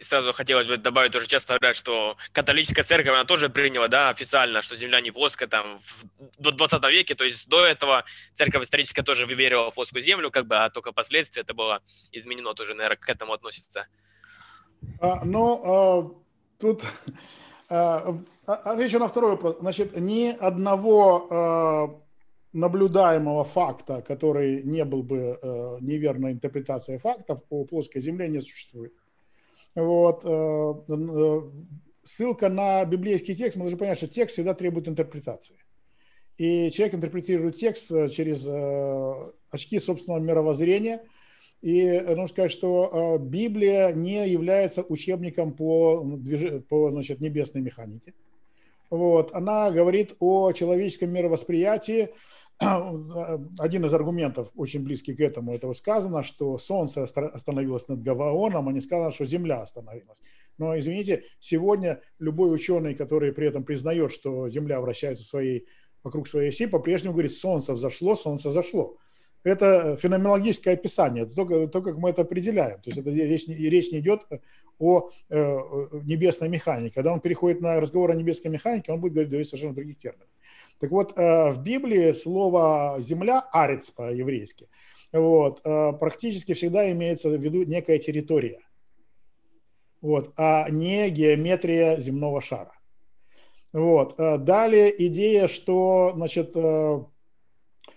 Сразу хотелось бы добавить, тоже часто говорят, что католическая церковь, она тоже приняла, да, официально, что Земля не плоская, там, в 20 веке, то есть до этого церковь историческая тоже верила в плоскую Землю, как бы, а только впоследствии это было изменено, тоже, наверное, к этому относится. А, ну, а, тут [laughs] а, а, отвечу на второй вопрос. Значит, ни одного а, наблюдаемого факта, который не был бы а, неверной интерпретацией фактов по плоской Земле не существует. Вот. Э, э, ссылка на библейский текст, мы должны понять, что текст всегда требует интерпретации. И человек интерпретирует текст э, через очки собственного мировоззрения. И нужно сказать, что Библия не является учебником по, по значит, небесной механике. Вот. Она говорит о человеческом мировосприятии, один из аргументов, очень близкий к этому, этого сказано, что Солнце остановилось над Гаваоном, а не сказано, что Земля остановилась. Но, извините, сегодня любой ученый, который при этом признает, что Земля вращается своей, вокруг своей оси, по-прежнему говорит, Солнце взошло, Солнце зашло. Это феноменологическое описание, это то, то, как мы это определяем. То есть это речь, речь не идет о э, небесной механике. Когда он переходит на разговор о небесной механике, он будет говорить совершенно других терминах. Так вот, э, в Библии слово «земля» – «арец» по-еврейски. Вот, э, практически всегда имеется в виду некая территория, вот, а не геометрия земного шара. Вот. Э, далее идея, что значит,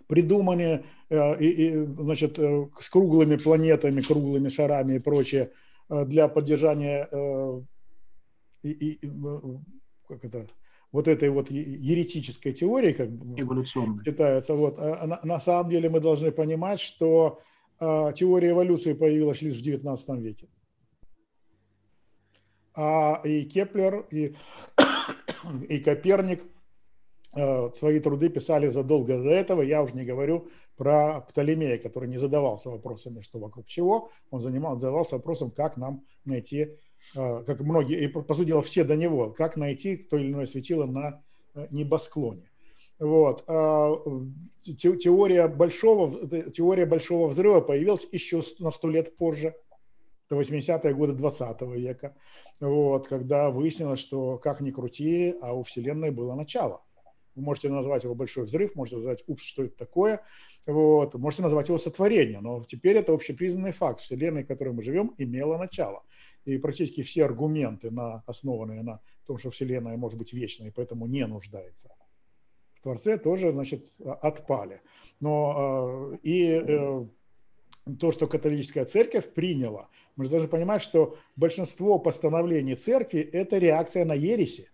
придуманы значит, с круглыми планетами, круглыми шарами и прочее для поддержания и, и, как это, вот этой вот еретической теории, как бы считается, вот, а на, на самом деле мы должны понимать, что а, теория эволюции появилась лишь в XIX веке. А и Кеплер, и, и Коперник а, свои труды писали задолго до этого. Я уже не говорю про Птолемея, который не задавался вопросами, что вокруг чего. Он занимал, задавался вопросом, как нам найти а, как многие, и по сути дела все до него, как найти то или иное светило на э, небосклоне. Вот. А, теория большого, теория большого взрыва появилась еще на сто лет позже, это 80-е годы 20 века, вот, когда выяснилось, что как ни крути, а у Вселенной было начало. Вы можете назвать его большой взрыв, можете назвать упс, что это такое, вот, можете назвать его сотворение, но теперь это общепризнанный факт. Вселенной, в которой мы живем, имела начало и практически все аргументы, на, основанные на том, что Вселенная может быть вечной, и поэтому не нуждается в Творце, тоже, значит, отпали. Но а, и э, то, что католическая церковь приняла, мы же должны понимать, что большинство постановлений церкви – это реакция на ереси,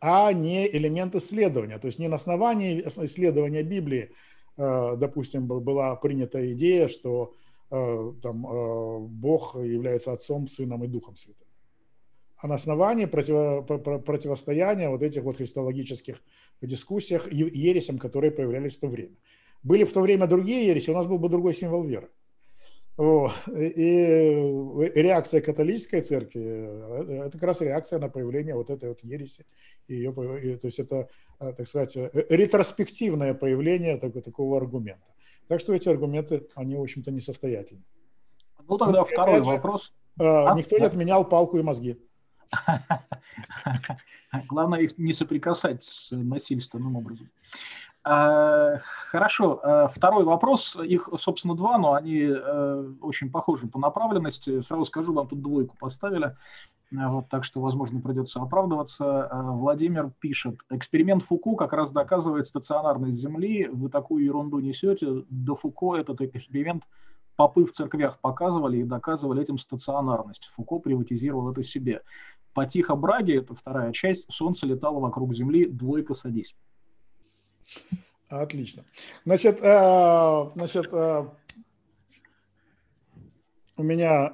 а не элемент исследования. То есть не на основании исследования Библии, э, допустим, была принята идея, что Э, там, э, Бог является Отцом, Сыном и Духом Святым. А на основании противо, противостояния вот этих вот христологических дискуссиях и ересям, которые появлялись в то время. Были в то время другие ереси, у нас был бы другой символ веры. Вот. И реакция католической церкви э, – это как раз реакция на появление вот этой вот ереси. Ее, то есть это, так сказать, ретроспективное появление такого, такого аргумента. Так что эти аргументы, они, в общем-то, несостоятельны. Ну, тогда ну, второй же, вопрос. А, никто не отменял палку и мозги. [laughs] Главное их не соприкасать с насильственным образом. А, хорошо, а, второй вопрос. Их, собственно, два, но они э, очень похожи по направленности. Сразу скажу, вам тут двойку поставили. Э, вот, так что, возможно, придется оправдываться. Владимир пишет, эксперимент Фуку как раз доказывает стационарность Земли. Вы такую ерунду несете. До Фуко этот эксперимент попы в церквях показывали и доказывали этим стационарность. Фуко приватизировал это себе. По Тихо Браге, это вторая часть, Солнце летало вокруг Земли, двойка садись. Отлично. Значит, э, значит у меня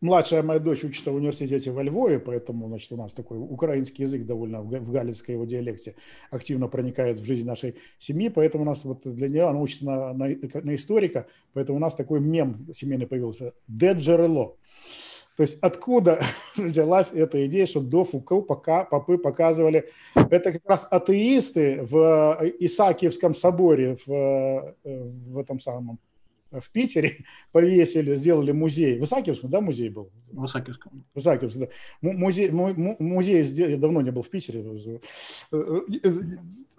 Младшая моя дочь учится в университете во Львове, поэтому значит, у нас такой украинский язык довольно в галицкой его диалекте активно проникает в жизнь нашей семьи, поэтому у нас вот для нее, она учится на, на, на историка, поэтому у нас такой мем семейный появился – «Деджерело». То есть откуда [laughs] взялась эта идея, что до Фуко пока попы показывали, это как раз атеисты в Исаакиевском соборе в, э, в этом самом в Питере [laughs] повесили, сделали музей. В Исаакиевском, да, музей был? В Исаакиевском. В Исаакиевском, да. Музей, музей, я давно не был в Питере.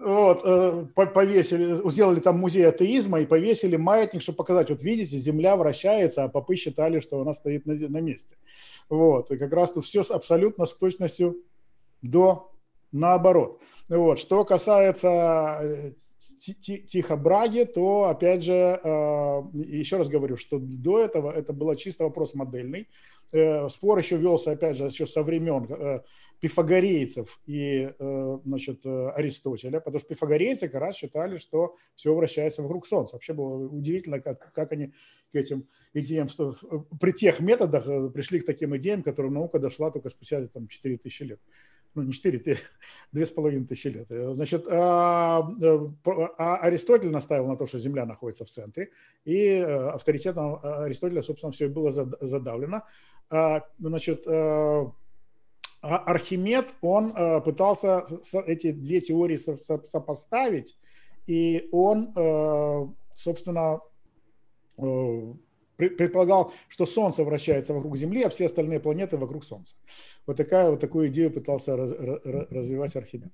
Вот, э, повесили, сделали там музей атеизма и повесили маятник, чтобы показать, вот видите, Земля вращается, а попы считали, что она стоит на, на месте. Вот, и как раз тут все абсолютно с точностью до наоборот. Вот, что касается э, Тихо Браги, то, опять же, э, еще раз говорю, что до этого это был чисто вопрос модельный. Э, спор еще велся, опять же, еще со времен э, пифагорейцев и значит, Аристотеля, потому что пифагорейцы как раз считали, что все вращается вокруг Солнца. Вообще было удивительно, как, как они к этим идеям, при тех методах пришли к таким идеям, которым наука дошла только спустя там, 4000 лет ну не 4, [laughs] две с половиной тысячи лет. Значит, а, а Аристотель наставил на то, что Земля находится в центре, и э, авторитетом Аристотеля, собственно, все было задавлено. А, значит, э, а Архимед, он э, пытался эти две теории сопоставить, и он, собственно, предполагал, что Солнце вращается вокруг Земли, а все остальные планеты вокруг Солнца. Вот, такая, вот такую идею пытался раз, раз, развивать Архимед.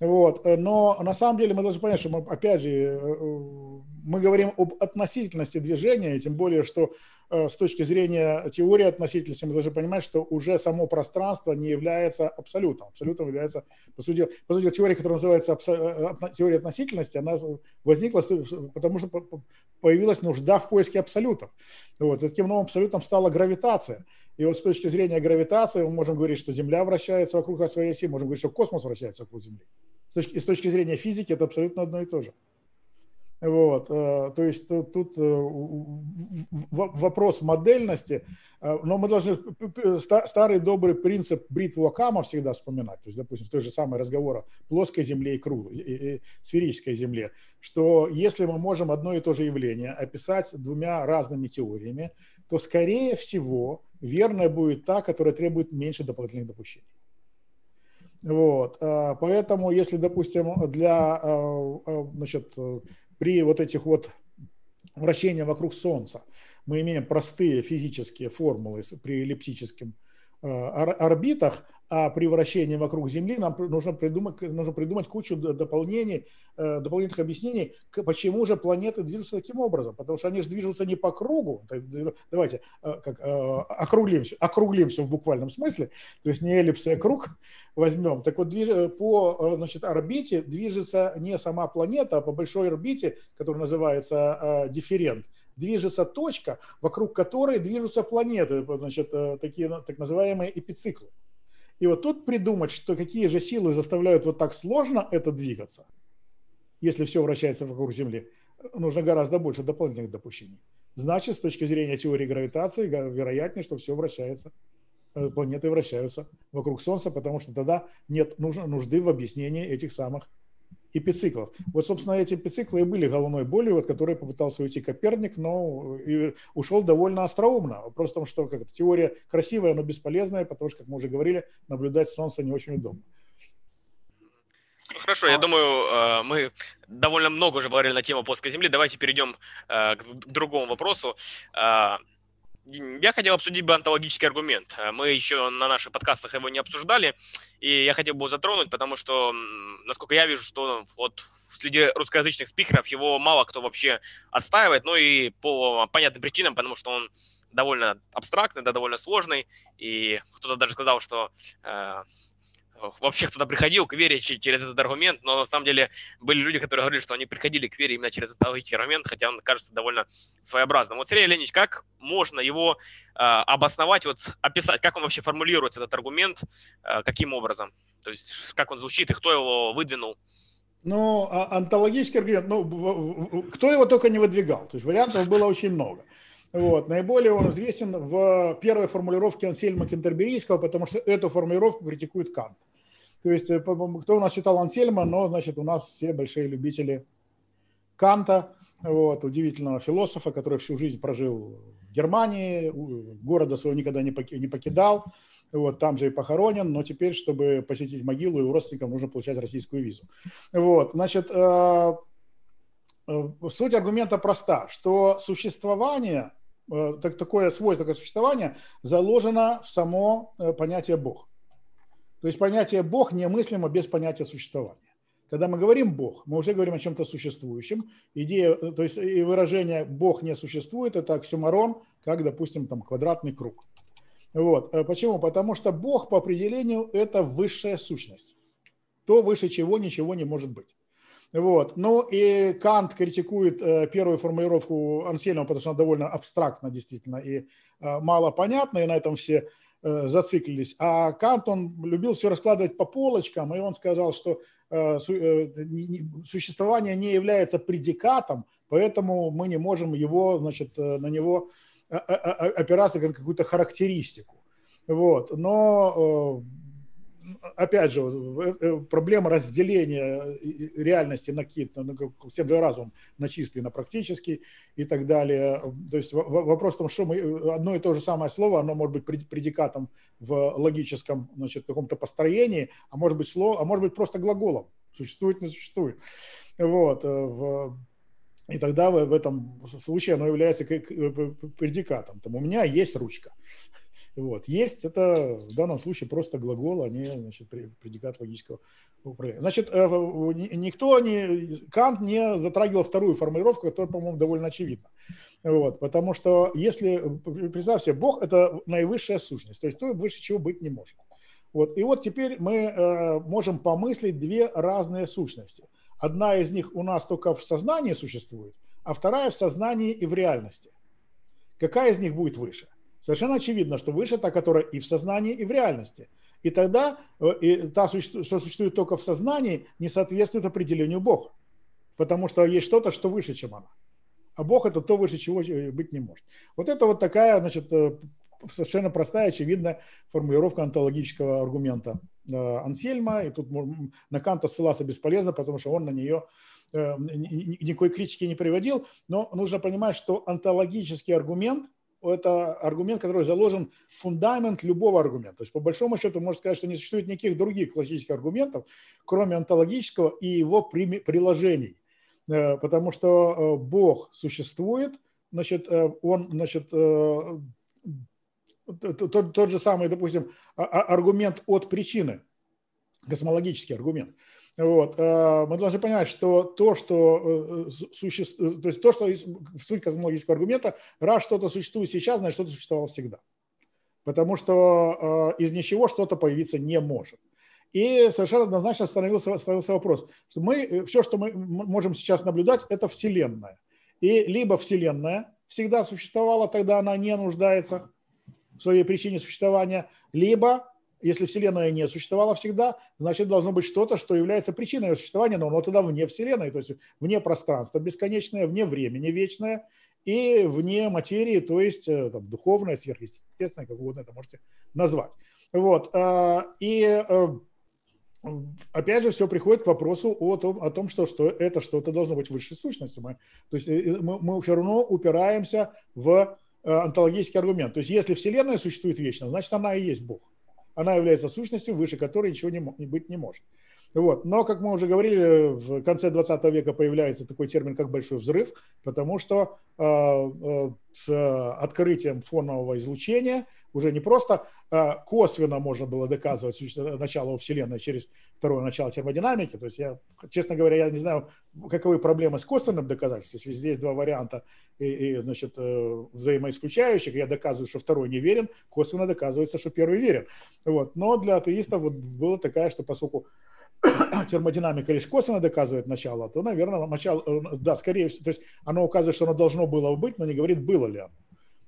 Вот. Но на самом деле мы должны понять, что мы, опять же, э, мы говорим об относительности движения, тем более, что э, с точки зрения теории относительности мы должны понимать, что уже само пространство не является абсолютом. Абсолютом является, по сути, по сути теория, которая называется э, теория относительности, она возникла, потому что появилась нужда в поиске абсолютов. Вот. И таким новым абсолютом стала гравитация. И вот с точки зрения гравитации мы можем говорить, что Земля вращается вокруг своей оси, можем говорить, что космос вращается вокруг Земли. С точки, с точки зрения физики это абсолютно одно и то же. Вот, э, то есть тут э, вопрос модельности, э, но мы должны старый добрый принцип бритву Акама всегда вспоминать. То есть, допустим, в той же самой разговоре плоской Земле и круглой, и сферической Земле, что если мы можем одно и то же явление описать двумя разными теориями, то, скорее всего, верная будет та, которая требует меньше дополнительных допущений. Вот. Поэтому, если, допустим, для значит, при вот этих вот вращениях вокруг Солнца. Мы имеем простые физические формулы при эллиптическом э, орбитах, а при вращении вокруг Земли нам нужно придумать, нужно придумать кучу дополнений, э, дополнительных объяснений, почему же планеты движутся таким образом. Потому что они же движутся не по кругу. Давайте э, как, округлимся, округлимся в буквальном смысле, то есть не эллипсы, а круг [laughs] возьмем. Так вот, по значит, орбите движется не сама планета, а по большой орбите, которая называется дифферент, движется точка, вокруг которой движутся планеты, значит, э, такие так называемые эпициклы. И вот тут придумать, что какие же силы заставляют вот так сложно это двигаться, если все вращается вокруг Земли, нужно гораздо больше дополнительных допущений. Значит, с точки зрения теории гравитации, вероятнее, что все вращается, э, планеты вращаются вокруг Солнца, потому что тогда нет нужды в объяснении этих самых эпициклов. Вот, собственно, эти эпициклы и были головной болью, вот, которой попытался уйти Коперник, но и ушел довольно остроумно. Вопрос в том, что как теория красивая, но бесполезная, потому что, как мы уже говорили, наблюдать Солнце не очень удобно. Ну, хорошо, я думаю, э, мы довольно много уже говорили на тему плоской Земли. Давайте перейдем э, к другому вопросу. Я хотел обсудить бы антологический аргумент. Э, мы еще на наших подкастах его не обсуждали, и я хотел бы его затронуть, потому что, насколько я вижу, что вот среди русскоязычных спикеров его мало кто вообще отстаивает, ну и по понятным причинам, потому что он довольно абстрактный, да, довольно сложный, и кто-то даже сказал, что э, вообще кто-то приходил к вере через этот аргумент, но на самом деле были люди, которые говорили, что они приходили к вере именно через этот аргумент, хотя он кажется довольно своеобразным. Вот Сергей Леонидович, как можно его э, обосновать, вот описать, как он вообще формулируется, этот аргумент, э, каким образом? То есть как он звучит и кто его выдвинул? Ну, а, антологический аргумент, ну, кто его только не выдвигал, то есть вариантов было очень много. Вот. Наиболее он известен в первой формулировке Ансельма Кентерберийского, потому что эту формулировку критикует Кант. То есть, э, кто у нас читал Ансельма, но, значит, у нас все большие любители Канта, вот, удивительного философа, который всю жизнь прожил в Германии, города своего никогда не покидал, вот, там же и похоронен, но теперь, чтобы посетить могилу, его родственникам нужно получать российскую визу. Вот, значит, э, э, суть аргумента проста, что существование так, такое свойство, такое существование заложено в само э, понятие Бог. То есть понятие Бог немыслимо без понятия существования. Когда мы говорим Бог, мы уже говорим о чем-то существующем. Идея, э, то есть и выражение Бог не существует, это оксюмарон, как, допустим, там квадратный круг. Вот. Почему? Потому что Бог по определению это высшая сущность. То, выше чего ничего не может быть. Вот. Ну и Кант критикует э, первую формулировку Ансельма, потому что она довольно абстрактна действительно и э, мало понятна, и на этом все э, зациклились. А Кант, он любил все раскладывать по полочкам, и он сказал, что э, су, э, существование не является предикатом, поэтому мы не можем его, значит, э, на него опираться как какую-то характеристику. Вот. Но опять же, э, э, проблема разделения э, реальности на какие-то, ну, всем же разум, на чистый, на практический и так далее. То есть вопрос в том, что мы, одно и то же самое слово, оно может быть предикатом в логическом, значит, каком-то построении, а может быть слово, а может быть просто глаголом. Существует, не существует. Вот. В, и тогда в этом случае оно является предикатом. Там, у меня есть ручка Вот. Есть это в данном случае просто глагол, а не значит, предикат логического управления. Значит, э, никто не, Кант не затрагивал вторую формулировку, которая, по-моему, довольно очевидна. Вот, потому что если, представь себе, Бог – это наивысшая сущность, то есть то, выше чего быть не может. Вот, и вот теперь мы э, можем помыслить две разные сущности. Одна из них у нас только в сознании существует, а вторая в сознании и в реальности. Какая из них будет выше? Совершенно очевидно, что выше та, которая и в сознании, и в реальности. И тогда э, и та, что существует только в сознании, не соответствует определению Бога. Потому что есть что-то, что выше, чем она. А Бог это то выше, чего э, быть не может. Вот это вот такая, значит, э, совершенно простая, очевидная формулировка онтологического аргумента Ансельма. И тут на Канта ссылаться бесполезно, потому что он на нее никакой критики не приводил. Но нужно понимать, что онтологический аргумент – это аргумент, который заложен в фундамент любого аргумента. То есть, по большому счету, можно сказать, что не существует никаких других классических аргументов, кроме онтологического и его приложений. Э, потому что э, Бог существует, значит, э, он, значит, тот, тот же самый, допустим, а, а, аргумент от причины, космологический аргумент – вот. Э, мы должны понимать, что то, что э, существует, то есть то, что суть космологического аргумента, раз что-то существует сейчас, значит, что-то существовало всегда. Потому что э, из ничего что-то появиться не может. И совершенно однозначно становился, становился вопрос, что мы, все, что мы можем сейчас наблюдать, это Вселенная. И либо Вселенная всегда существовала, тогда она не нуждается в своей причине существования, либо если Вселенная не существовала всегда, значит, должно быть что-то, что является причиной ее существования, но оно тогда вне Вселенной, то есть вне пространства бесконечное, вне времени вечное и вне материи, то есть э, там, духовное, сверхъестественное, как угодно это можете назвать. Вот. А, и э, опять же, все приходит к вопросу о том, о том что, что это что-то должно быть высшей сущностью. Мы, то есть э, мы, мы все равно упираемся в онтологический аргумент. То есть если Вселенная существует вечно, значит она и есть Бог она является сущностью, выше которой ничего не, быть не может. Вот. Но, как мы уже говорили, в конце 20 века появляется такой термин, как большой взрыв, потому что э, э, с открытием фонового излучения уже не просто э, косвенно можно было доказывать начало Вселенной через второе начало термодинамики. То есть я, честно говоря, я не знаю, каковы проблемы с косвенным доказательством. Если здесь два варианта и, и значит, э, взаимоисключающих, я доказываю, что второй не верен, косвенно доказывается, что первый верен. Вот. Но для атеистов вот была такая, что поскольку [coughs] термодинамика лишь косвенно доказывает начало, то, наверное, начало, э, да, скорее всего, то есть оно указывает, что оно должно было быть, но не говорит, было ли оно.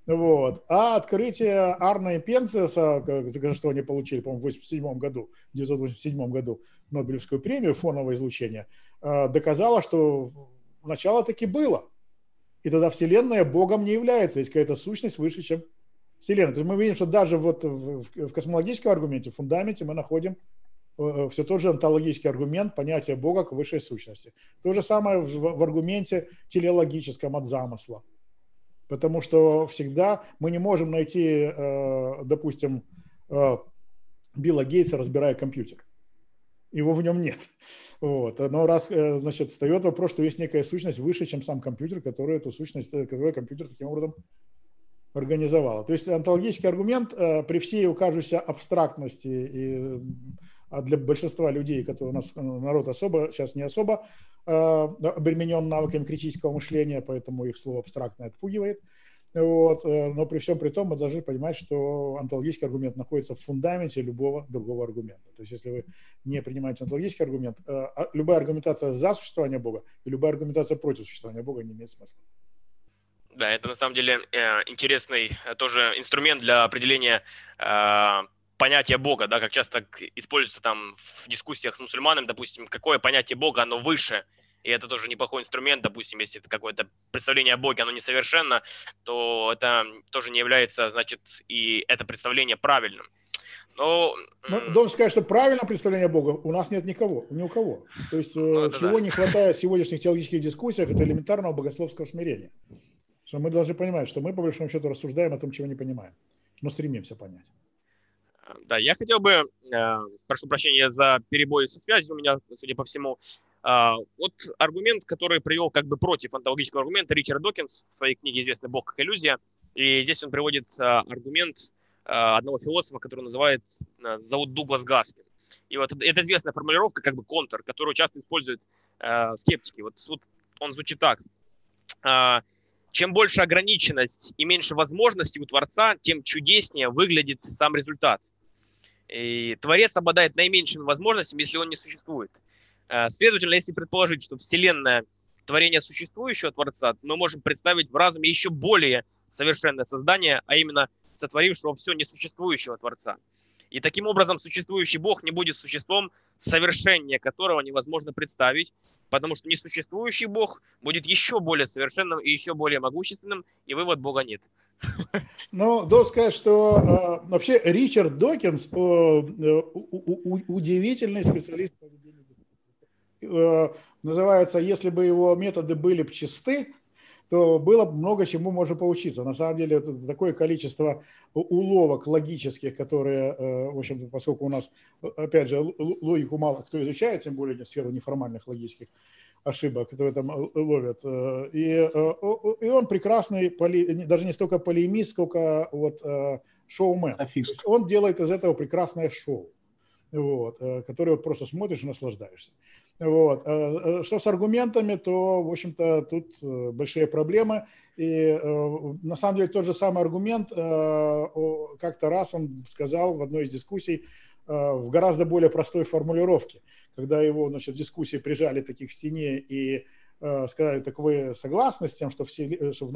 Вот. А открытие Арна и Пенциса, за что они получили, по-моему, в 1987 году, 1987 году Нобелевскую премию фонового излучения, э, доказало, что начало таки было. И тогда Вселенная Богом не является, есть какая-то сущность выше, чем Вселенная. То есть мы видим, что даже вот в, в космологическом аргументе, в фундаменте мы находим все тот же онтологический аргумент понятия Бога к высшей сущности. То же самое в, в аргументе телеологическом от замысла. Потому что всегда мы не можем найти, э, допустим, Билла Гейтса, разбирая компьютер. Его в нем нет. Вот. Но раз, значит, встает вопрос, что есть некая сущность выше, чем сам компьютер, который эту сущность, которую компьютер таким образом организовал. То есть онтологический аргумент при всей укажущейся абстрактности и а для большинства людей, которые у нас э, народ особо, сейчас не особо э, обременен навыками критического мышления, поэтому их слово абстрактно отпугивает. Вот. Э, но при всем при том мы должны понимать, что онтологический аргумент находится в фундаменте любого другого аргумента. То есть если вы не принимаете онтологический аргумент, а любая аргументация за существование Бога и любая аргументация против существования Бога не имеет смысла. Да, это на самом деле интересный тоже инструмент для определения понятие Бога, да, как часто используется там в дискуссиях с мусульманами, допустим, какое понятие Бога, оно выше, и это тоже неплохой инструмент, допустим, если это какое-то представление о Боге, оно несовершенно, то это тоже не является, значит, и это представление правильным. Но... Ну, должен сказать, что правильное представление о Бога у нас нет никого, ни у кого. То есть, э, ну, чего да. не хватает в сегодняшних теологических дискуссиях, это элементарного богословского смирения. Что мы должны понимать, что мы, по большому счету, рассуждаем о том, чего не понимаем, но стремимся понять. Да, я хотел бы, э, прошу прощения за перебои со связью у меня, судя по всему. Э, вот аргумент, который привел как бы против онтологического аргумента Ричард Докинс в своей книге «Известный Бог как иллюзия». И здесь он приводит э, аргумент одного философа, который называет, зовут Дуглас Гаскин. И вот это известная формулировка, как бы контр, которую часто используют скептики. Вот, вот он звучит так. Чем больше ограниченность и меньше возможностей у Творца, тем чудеснее выглядит сам результат. И Творец обладает наименьшими возможностями, если он не существует. Следовательно, если предположить, что Вселенная – творение существующего Творца, мы можем представить в разуме еще более совершенное создание, а именно сотворившего все несуществующего Творца. И таким образом существующий Бог не будет существом, совершеннее которого невозможно представить, потому что несуществующий Бог будет еще более совершенным и еще более могущественным, и вывод Бога нет. Ну, должен сказать, что э, вообще Ричард Докинс э, э, удивительный специалист по Э, называется, если бы его методы были бы чисты, то было бы много чему можно поучиться. На самом деле, это такое количество уловок логических, которые, э, в общем поскольку у нас, опять же, логику мало кто изучает, тем более сферу неформальных логических ошибок, в этом ловят. Э, и, и он прекрасный, даже не столько полемист, сколько вот шоумен. Он делает из этого прекрасное шоу, вот, которое вот просто смотришь и наслаждаешься. Вот. Э, э, что с аргументами, то, в общем-то, тут э, большие проблемы. И на самом деле тот же самый аргумент, как-то раз он сказал в одной из дискуссий в гораздо более простой формулировке, когда его значит, в дискуссии прижали таких к стене и сказали, так вы согласны с тем, что Вселенная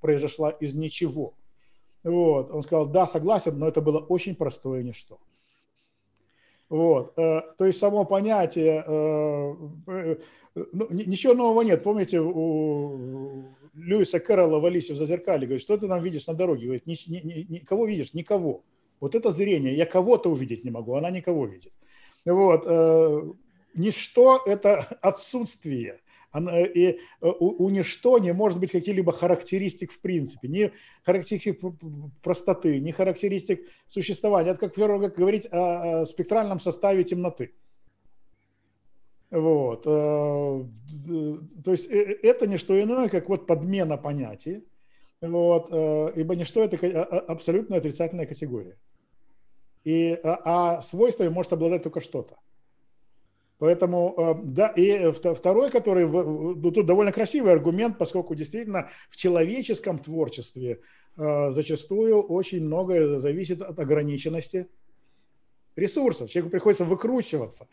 произошла из ничего? Вот. Он сказал, да, согласен, но это было очень простое ничто. Вот. Э, то есть само понятие, э, э, ну, ничего нового нет. Помните, у Льюиса Кэрролла в «Алисе в зазеркале» говорит, что ты там видишь на дороге? Говорит, ни, ни, ни, кого видишь? Никого. Вот это зрение. Я кого-то увидеть не могу, она никого видит. Вот. Ничто – это отсутствие. И э, у, ничто не может быть каких-либо характеристик в принципе, ни характеристик простоты, ни характеристик существования. Это как, как говорить о спектральном составе темноты. Вот. Э, то есть э, это не что иное, как вот подмена понятий, вот, ибо ничто это абсолютно отрицательная категория. И, а, а свойствами может обладать только что-то. Поэтому, э, да, и второй, который, ну, тут довольно красивый аргумент, поскольку действительно в человеческом творчестве э, зачастую очень многое зависит от ограниченности ресурсов. Человеку приходится выкручиваться.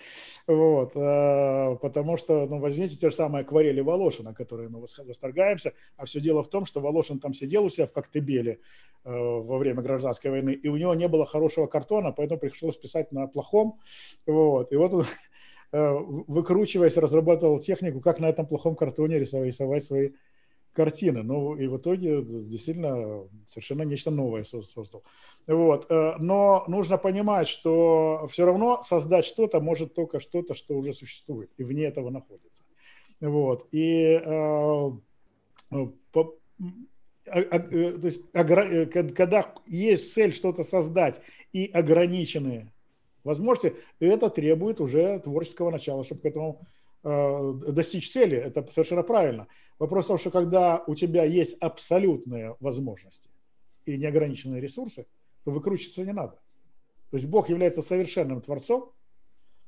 Вот, э, потому что, ну, возьмите те же самые акварели Волошина, которые мы восторгаемся, а все дело в том, что Волошин там сидел у себя в Коктебеле во время гражданской войны, и у него не было хорошего картона, поэтому пришлось писать на плохом. Вот, и вот Э, выкручиваясь, разрабатывал технику, как на этом плохом картоне рисовать, рисовать свои картины. Ну и в итоге действительно совершенно нечто новое создал. Вот. Э, но нужно понимать, что все равно создать что-то может только что-то, что уже существует и вне этого находится. Вот. И э, по, а, а, то есть, когда есть цель что-то создать и ограниченные возможности, это требует уже творческого начала, чтобы к этому э, достичь цели. Это совершенно правильно. Вопрос в том, что когда у тебя есть абсолютные возможности и неограниченные ресурсы, то выкручиваться не надо. То есть Бог является совершенным творцом,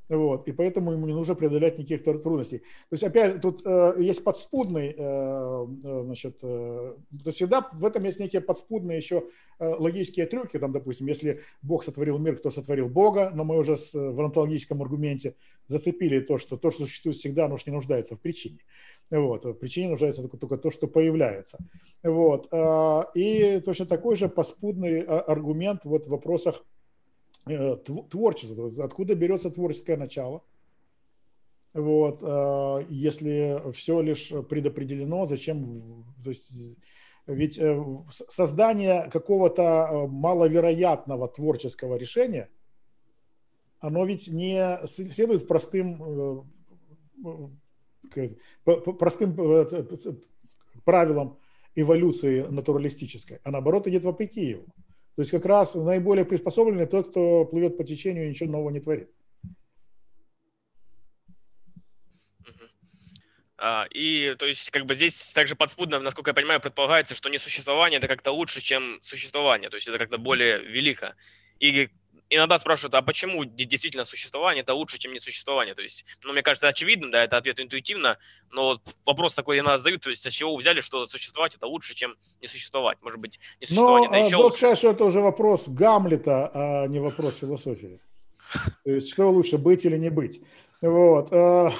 вот, и поэтому ему не нужно преодолевать никаких трудностей. То есть, опять, тут э, есть подспудный, э, э, значит, э, то всегда в этом есть некие подспудные еще э, логические трюки, там, допустим, если Бог сотворил мир, кто сотворил Бога, но мы уже с, в онтологическом аргументе зацепили то, что то, что существует всегда, оно не нуждается в причине. Вот, в причине нуждается только, только то, что появляется. Вот, э, и точно такой же подспудный а, аргумент вот в вопросах творчество, откуда берется творческое начало. Вот, э, если все лишь предопределено, зачем, то есть, ведь э, создание какого-то маловероятного творческого решения, оно ведь не следует простым, простым правилам эволюции натуралистической, а наоборот идет вопреки его. То есть как раз наиболее приспособленный тот, кто плывет по течению и ничего нового не творит. А, и, то есть, как бы здесь также подспудно, насколько я понимаю, предполагается, что несуществование – это как-то лучше, чем существование, то есть это как-то более велико. И иногда спрашивают, а почему действительно существование это лучше, чем несуществование? То есть, ну, мне кажется, очевидно, да, это ответ интуитивно, но вопрос такой иногда задают, то есть, с чего вы взяли, что существовать это лучше, чем не существовать? Может быть, не существование это еще должен лучше? сказать, что это уже вопрос Гамлета, а не вопрос философии. То есть, что лучше, быть или не быть? Вот. Э,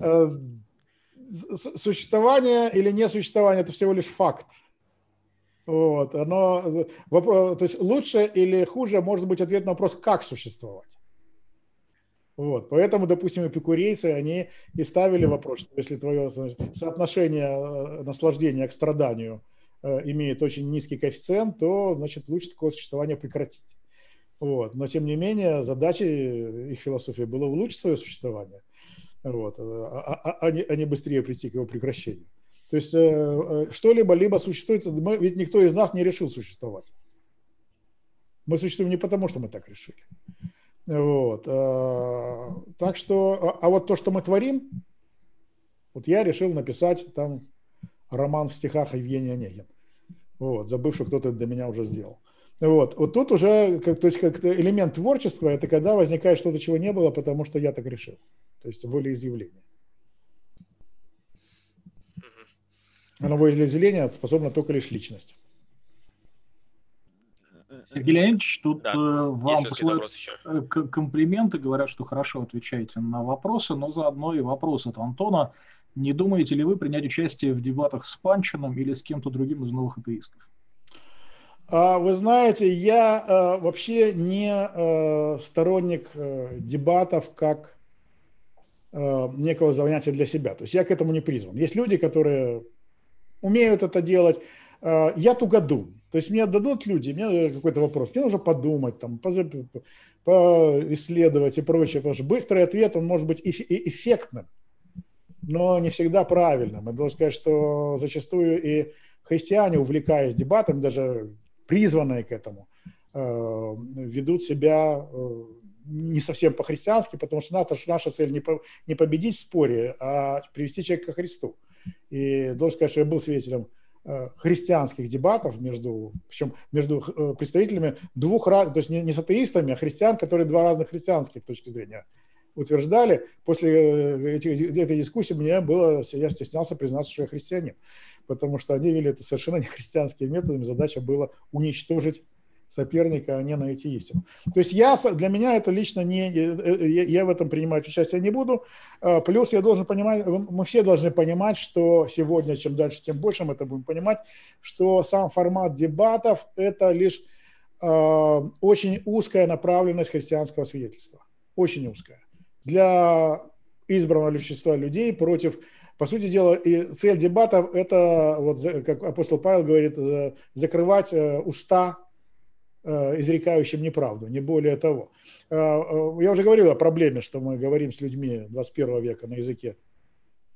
э, существование или несуществование – это всего лишь факт. Вот, оно, вопрос, то есть лучше или хуже может быть ответ на вопрос, как существовать. Вот, поэтому, допустим, эпикурейцы, они и ставили вопрос, что если твое соотношение э, наслаждения к страданию э, имеет очень низкий коэффициент, то, значит, лучше такое существование прекратить. Вот. Но, тем не менее, задачей их философии было улучшить свое существование, вот, а, а, а, не, а не быстрее прийти к его прекращению. То есть э, э, что-либо либо существует, ведь никто из нас не решил существовать. Мы существуем не потому, что мы так решили. Вот. Э, так что, а, а вот то, что мы творим, вот я решил написать там роман в стихах Евгения Онегин. Вот, забыв, что кто-то для меня уже сделал. Вот, вот тут уже, как, то есть как элемент творчества, это когда возникает что-то, чего не было, потому что я так решил. То есть волеизъявление. А на волеизъявление способна только лишь личность. Сергей Леонидович, тут да. Э, вам посылают э, комплименты, говорят, что хорошо отвечаете на вопросы, но заодно и вопрос от Антона. Не думаете ли вы принять участие в дебатах с Панчином или с кем-то другим из новых атеистов? А, вы знаете, я э, вообще не сторонник дебатов как некого занятия для себя. То есть я к этому не призван. Есть люди, которые умеют это делать. А, я тугоду. То есть мне дадут люди, мне какой-то вопрос, мне нужно подумать, там, поисследовать и прочее, потому что быстрый ответ, он может быть эффектным, но не всегда правильным. Я должен сказать, что зачастую и христиане, увлекаясь дебатами, даже призванные к этому, а, ведут себя не совсем по-христиански, потому что наша, цель не, по, не победить в споре, а привести человека ко Христу. И должен сказать, что я был свидетелем э, христианских дебатов между, причем между э, представителями двух, то есть не, не с атеистами, а христиан, которые два разных христианских точки зрения утверждали. После э, этих, этой дискуссии мне было, я стеснялся признаться, что я христианин, потому что они вели это совершенно не христианскими методами. Задача была уничтожить соперника, а не найти истину. То есть я, для меня это лично не, э, э, я, в этом принимать участие не буду. А, плюс я должен понимать, мы все должны понимать, что сегодня, чем дальше, тем больше мы это будем понимать, что сам формат дебатов – это лишь э, очень узкая направленность христианского свидетельства. Очень узкая. Для избранного большинства людей против по сути дела, и цель дебатов – это, вот, как апостол Павел говорит, закрывать уста Э, изрекающим неправду, не более того. Э, э, я уже говорил о проблеме, что мы говорим с людьми 21 века на языке,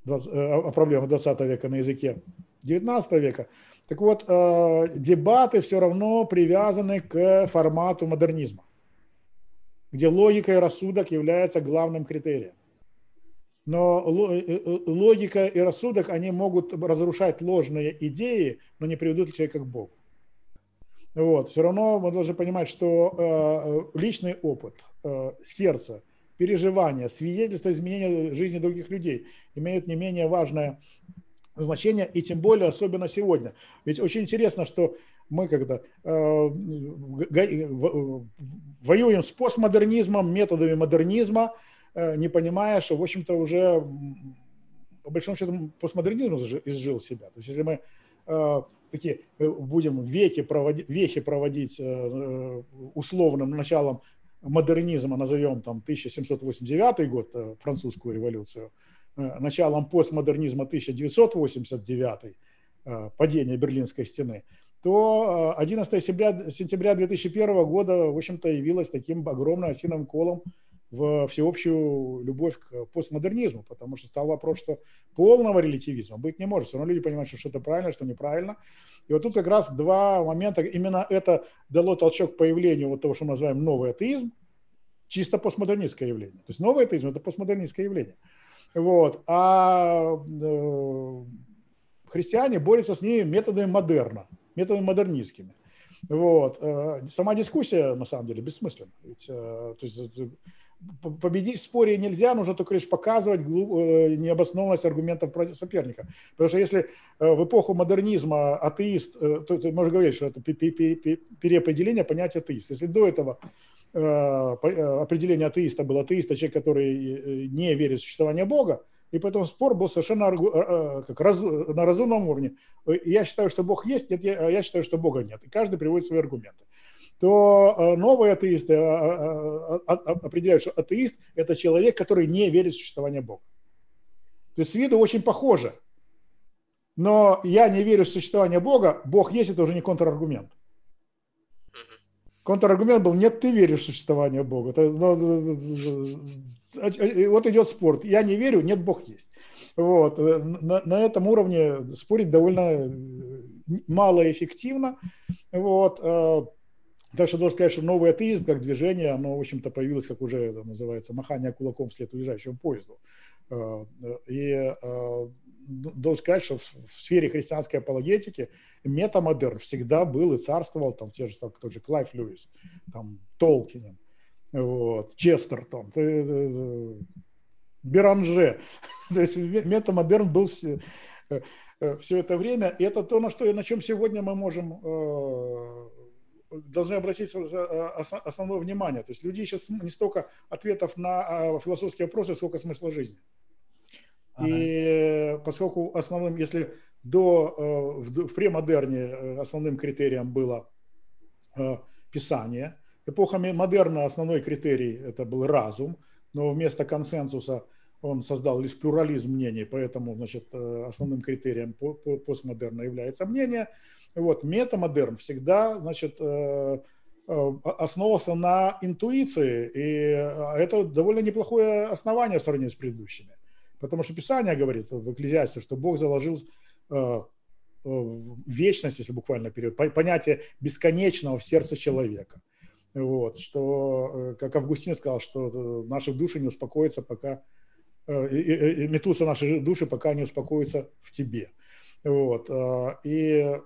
о проблемах 20 века на языке 19 века. Так вот, дебаты все равно привязаны к формату модернизма, где логика и рассудок являются главным критерием. Но логика и рассудок, они могут разрушать ложные идеи, но не приведут человека к Богу. Вот. Все равно мы должны понимать, что э, личный опыт, э, сердце, переживания, свидетельства изменения жизни других людей имеют не менее важное значение, и тем более особенно сегодня. Ведь очень интересно, что мы когда э, воюем с постмодернизмом, методами модернизма, э, не понимая, что, в общем-то, уже по большому счету постмодернизм изжил себя. То есть если мы э, такие э, будем веки проводить, вехи проводить э, э, условным началом модернизма, назовем там 1789 год, французскую революцию, началом постмодернизма 1989, падение Берлинской стены, то 11 сентября, сентября 2001 года, в общем-то, явилось таким огромным осиным колом в всеобщую любовь к постмодернизму, потому что стал вопрос, что полного релятивизма быть не может. Все равно люди понимают, что что-то правильно, что неправильно. И вот тут как раз два момента. Именно это дало толчок появлению вот того, что мы называем новый атеизм, чисто постмодернистское явление. То есть новый атеизм – это постмодернистское явление. Вот. А э, христиане борются с ними методами модерна, методами модернистскими. Вот. Э, сама дискуссия, на самом деле, бессмысленна. Ведь, э, то есть, победить в споре нельзя, нужно только лишь показывать необоснованность аргументов против соперника. Потому что если в эпоху модернизма атеист, то, то можно говорить, что это переопределение понятия атеист. Если до этого определение атеиста было атеист, человек, который не верит в существование Бога, и поэтому спор был совершенно э, э, как раз, на разумном уровне. Я считаю, что Бог есть, нет, я, я считаю, что Бога нет. И каждый приводит свои аргументы. То э, новые атеисты определяют, что атеист – это человек, который не верит в существование Бога. То есть с виду очень похоже. Но я не верю в существование Бога, Бог есть, это уже не контраргумент. Контраргумент был, нет, ты веришь в существование Бога. Это, ну, вот идет спорт. Я не верю, нет, Бог есть. Вот. Э, на, на этом уровне спорить довольно э, малоэффективно. Вот. Э, так что должен сказать, что новый атеизм как движение, оно, в общем-то, появилось, как уже это называется, махание кулаком вслед уезжающему поезду. И должен сказать, что в сфере христианской апологетики метамодерн всегда был и царствовал, там те же, тот же Клайв Льюис, там Толкиен, вот, Честертон, Беранже. [laughs] То есть метамодерн был все, э, э, все это время. И это то, на, что, на чем сегодня мы можем э, должны обратить основное внимание. То есть люди сейчас не столько ответов на а, философские вопросы, сколько смысла жизни. Ага. И поскольку основным, если до, в премодерне основным критерием было писание – Эпоха модерна основной критерий – это был разум, но вместо консенсуса он создал лишь плюрализм мнений, поэтому значит, э, основным критерием постмодерна является мнение. Вот, метамодерн всегда значит, э, э, основывался на интуиции, и это довольно неплохое основание в сравнении с предыдущими. Потому что Писание говорит в Экклезиасте, что Бог заложил вечность, если буквально перевод, понятие бесконечного в сердце человека. Вот, что, э, как Августин сказал, что э, наши души не успокоятся, пока э, и, и, и метутся наши души, пока не успокоятся в тебе. Вот, и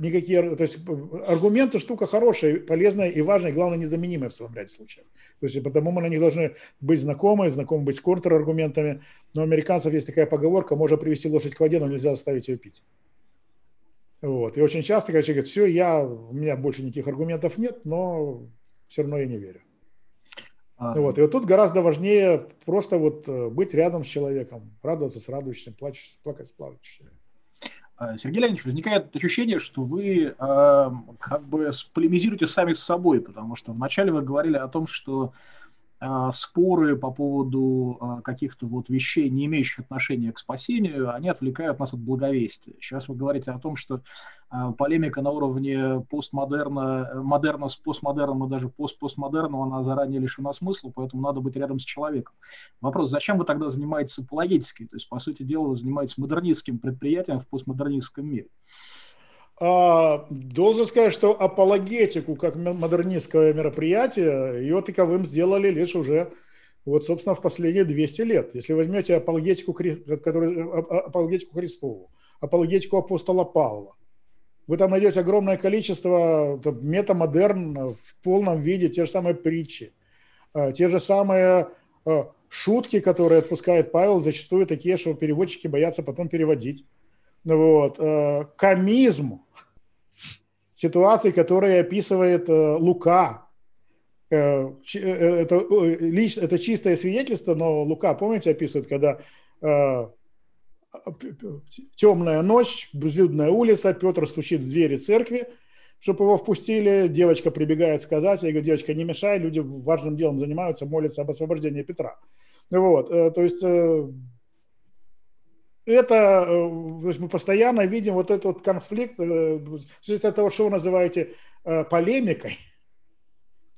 никакие, то есть аргументы штука хорошая, полезная и важная, и главное незаменимая в целом ряде случаев. То есть потому мы на них должны быть знакомы, знакомы быть с контраргументами. Но у американцев есть такая поговорка, можно привести лошадь к воде, но нельзя заставить ее пить. Вот. И очень часто, когда человек говорит, все, я, у меня больше никаких аргументов нет, но все равно я не верю. А... Вот. И вот тут гораздо важнее просто вот э, быть рядом с человеком, радоваться с радующим, плачь, плакать с плачущим. А, Сергей Леонидович, возникает ощущение, что вы э, как бы полемизируете сами с собой, потому что вначале вы говорили о том, что споры по поводу а, каких-то вот вещей, не имеющих отношения к спасению, они отвлекают нас от благовестия. Сейчас вы говорите о том, что а, полемика на уровне постмодерна, модерна с постмодерном и даже постпостмодерном, она заранее лишена смысла, поэтому надо быть рядом с человеком. Вопрос, зачем вы тогда занимаетесь апологетически? То есть, по сути дела, вы занимаетесь модернистским предприятием в постмодернистском мире. А, должен сказать, что апологетику как модернистское мероприятие ее таковым сделали лишь уже вот, собственно, в последние 200 лет. Если возьмете апологетику, который, а, а, апологетику Христову, апологетику апостола Павла, вы там найдете огромное количество там, метамодерн в полном виде, те же самые притчи, те же самые шутки, которые отпускает Павел, зачастую такие, что переводчики боятся потом переводить. Вот. Э, комизм, ситуации, которые описывает э, Лука. Э, это, это чистое свидетельство, но Лука, помните, описывает, когда темная ночь, безлюдная улица, Петр стучит в двери церкви, чтобы его впустили, девочка прибегает сказать, я говорю, девочка, не мешай, люди важным делом занимаются, молятся об освобождении Петра. Вот, то есть это, э, то есть мы постоянно видим вот этот конфликт, э, зависит от того, что вы называете э, полемикой. [laughs]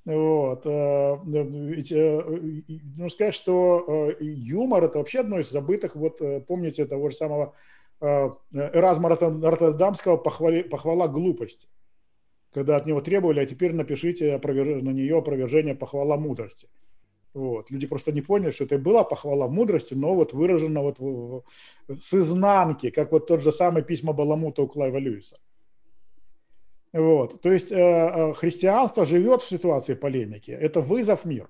Вот. Ведь, ну, сказать, что юмор – это вообще одно из забытых, вот помните того же самого Эразма Роттердамского похвали, «Похвала глупости», когда от него требовали, а теперь напишите на нее опровержение «Похвала мудрости». Вот. Люди просто не поняли, что это была похвала мудрости, но вот выражена вот в, в, с изнанки, как вот тот же самый письма Баламута у Клайва Льюиса. Вот. То есть э, э христианство живет в ситуации полемики. Это вызов миру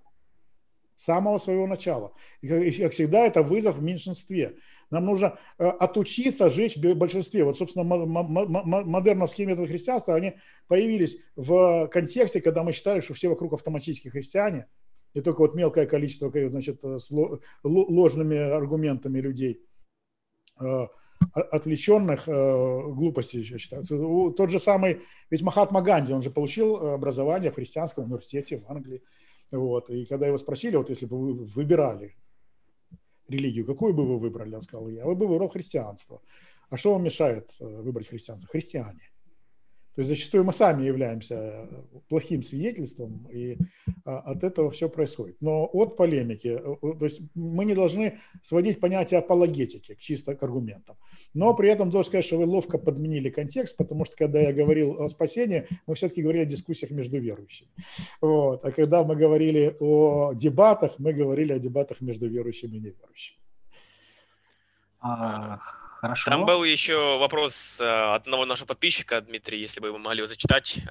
с самого своего начала. И, как всегда, это вызов в меньшинстве. Нам нужно э, отучиться жить в большинстве. Вот, собственно, модерновские методы христианства, они появились в контексте, когда мы считали, что все вокруг автоматически христиане – и только вот мелкое количество значит, э, ложными аргументами людей, э, отвлеченных э, глупостей, я считаю. Тот же самый, ведь Махатма Ганди, он же получил образование в христианском университете в Англии. Вот. И когда его спросили, вот если бы вы выбирали религию, какую бы вы выбрали, он сказал, я бы выбрал христианство. А что вам мешает выбрать христианство? Христиане. То есть зачастую мы сами являемся э, плохим свидетельством, и а, от этого все происходит. Но от полемики, э, то есть мы не должны сводить понятие апологетики чисто к аргументам. Но при этом должен сказать, что вы ловко подменили контекст, потому что когда я говорил о спасении, мы все-таки говорили о дискуссиях между верующими. Вот. А когда мы говорили о дебатах, мы говорили о дебатах между верующими и неверующими. Хорошо. Там был еще вопрос э, одного нашего подписчика, Дмитрий, если бы вы могли его зачитать, э,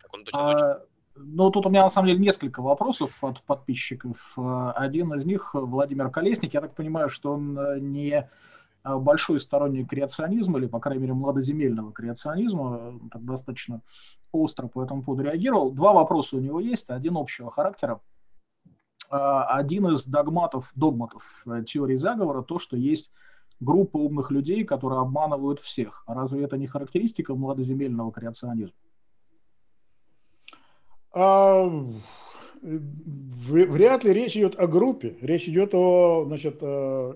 как он точно. А, ну, тут у меня на самом деле несколько вопросов от подписчиков. Э, один из них Владимир Колесник. Я так понимаю, что он не большой сторонник креационизма, или, по крайней мере, младоземельного креационизма, так достаточно остро по этому поводу реагировал. Два вопроса у него есть, один общего характера. Один из догматов, догматов теории заговора, то, что есть группа умных людей, которые обманывают всех. А разве это не характеристика младоземельного креационизма? Вряд ли речь идет о группе. Речь идет о, значит, э,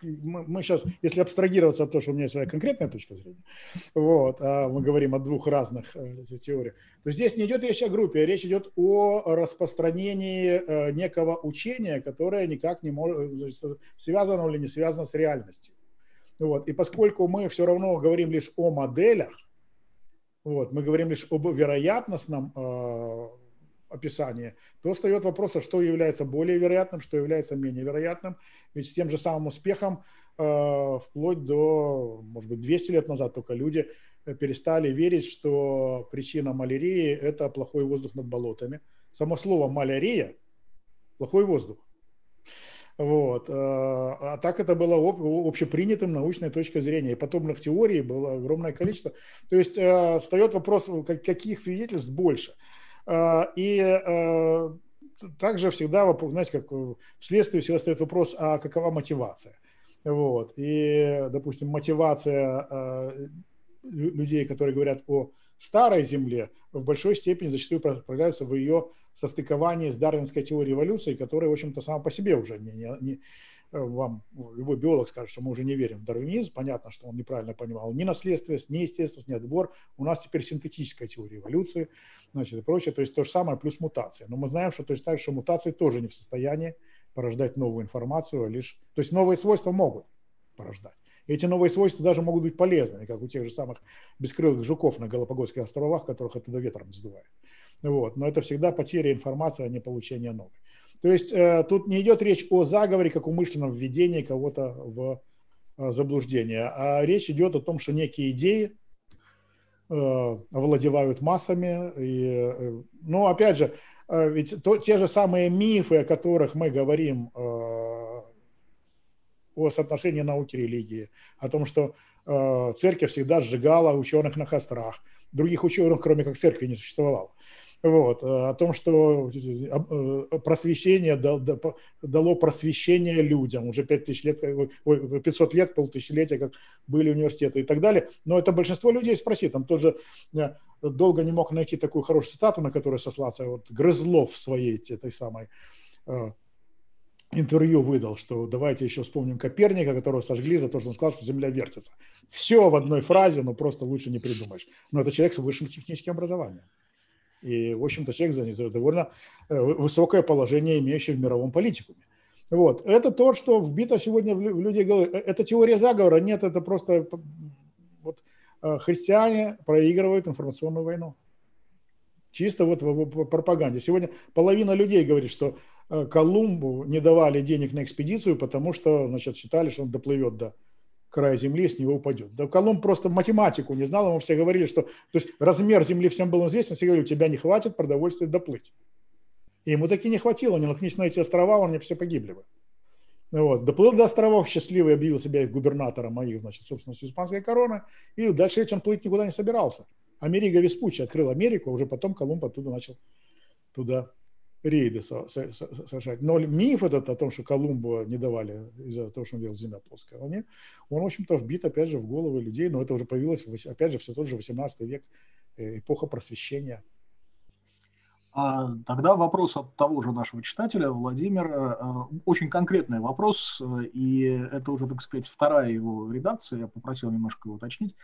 мы сейчас, если абстрагироваться от того, что у меня есть своя конкретная точка зрения, вот, а мы говорим о двух разных э, теориях, то здесь не идет речь о группе, а речь идет о распространении э, некого учения, которое никак не может, связано или не связано с реальностью. Вот. И поскольку мы все равно говорим лишь о моделях, вот, мы говорим лишь об вероятностном описании, то встает вопрос, а что является более вероятным, что является менее вероятным. Ведь с тем же самым успехом э, вплоть до, может быть, 200 лет назад только люди э, перестали верить, что причина малярии – это плохой воздух над болотами. Само слово «малярия» – плохой воздух. Вот. Э, а так это было общепринятым научной точкой зрения. И подобных теорий было огромное количество. То есть встает вопрос, каких свидетельств больше – и а, также всегда, знаете, как вследствие всегда стоит вопрос, а какова мотивация? Вот. И, допустим, мотивация а, людей, которые говорят о старой Земле, в большой степени зачастую проявляется в ее состыковании с дарвинской теорией эволюции, которая, в общем-то, сама по себе уже не, не, вам любой биолог скажет, что мы уже не верим в дарвинизм, понятно, что он неправильно понимал ни наследственность, ни естественность, ни отбор. У нас теперь синтетическая теория эволюции, значит, и прочее. То есть то же самое плюс мутация. Но мы знаем, что то есть так, что мутации тоже не в состоянии порождать новую информацию, а лишь... То есть новые свойства могут порождать. И эти новые свойства даже могут быть полезными, как у тех же самых бескрылых жуков на Галапагосских островах, которых оттуда ветром сдувает. Вот. Но это всегда потеря информации, а не получение новой. То есть э, тут не идет речь о заговоре, как умышленном введении кого-то в э, заблуждение, а речь идет о том, что некие идеи э, овладевают массами. И, ну, опять же, ведь то, те же самые мифы, о которых мы говорим о соотношении науки и религии, о том, что церковь всегда сжигала ученых на кострах, других ученых, кроме как церкви, не существовало. Вот, э, о том, что э, просвещение дало просвещение людям. Уже 5000 лет, 500 лет, полтысячелетия, как были университеты и так далее. Но это большинство людей спроси. Там тот же э, долго не мог найти такую хорошую цитату, на которую сослаться. Вот Грызлов в своей этой самой интервью выдал, что давайте еще вспомним Коперника, которого сожгли за то, что он сказал, что Земля вертится. Все в одной фразе, но просто лучше не придумаешь. Но это человек с высшим техническим образованием. И, в общем-то, человек занимает довольно э, высокое положение, имеющее в мировом политикуме. Вот. Это то, что вбито сегодня в людей головы. Э, это теория заговора. Нет, это просто вот, э, христиане проигрывают информационную войну. Чисто вот в пропаганде. Сегодня половина людей говорит, что Колумбу не давали денег на экспедицию, потому что, значит, считали, что он доплывет до края Земли, с него упадет. Да Колумб просто математику не знал, ему все говорили, что то есть размер Земли всем был известен, все говорили, у тебя не хватит продовольствия доплыть. И ему таки не хватило, не наткнись на эти острова, они все погибли бы. Вот. Доплыл до островов, счастливый объявил себя губернатором моих, значит, собственностью испанской короны, и дальше этим плыть никуда не собирался. Америка Веспуччи открыл Америку, а уже потом Колумб оттуда начал туда рейды совершать. Но миф этот о том, что Колумбу не давали из-за того, что он делал земля плоская, он, он, в общем-то, вбит, опять же, в головы людей, но это уже появилось, опять же, все тот же 18 век, э, эпоха просвещения. А тогда вопрос от того же нашего читателя, Владимира, э, очень конкретный вопрос, э, и это уже, так сказать, вторая его редакция, я попросил немножко его уточнить.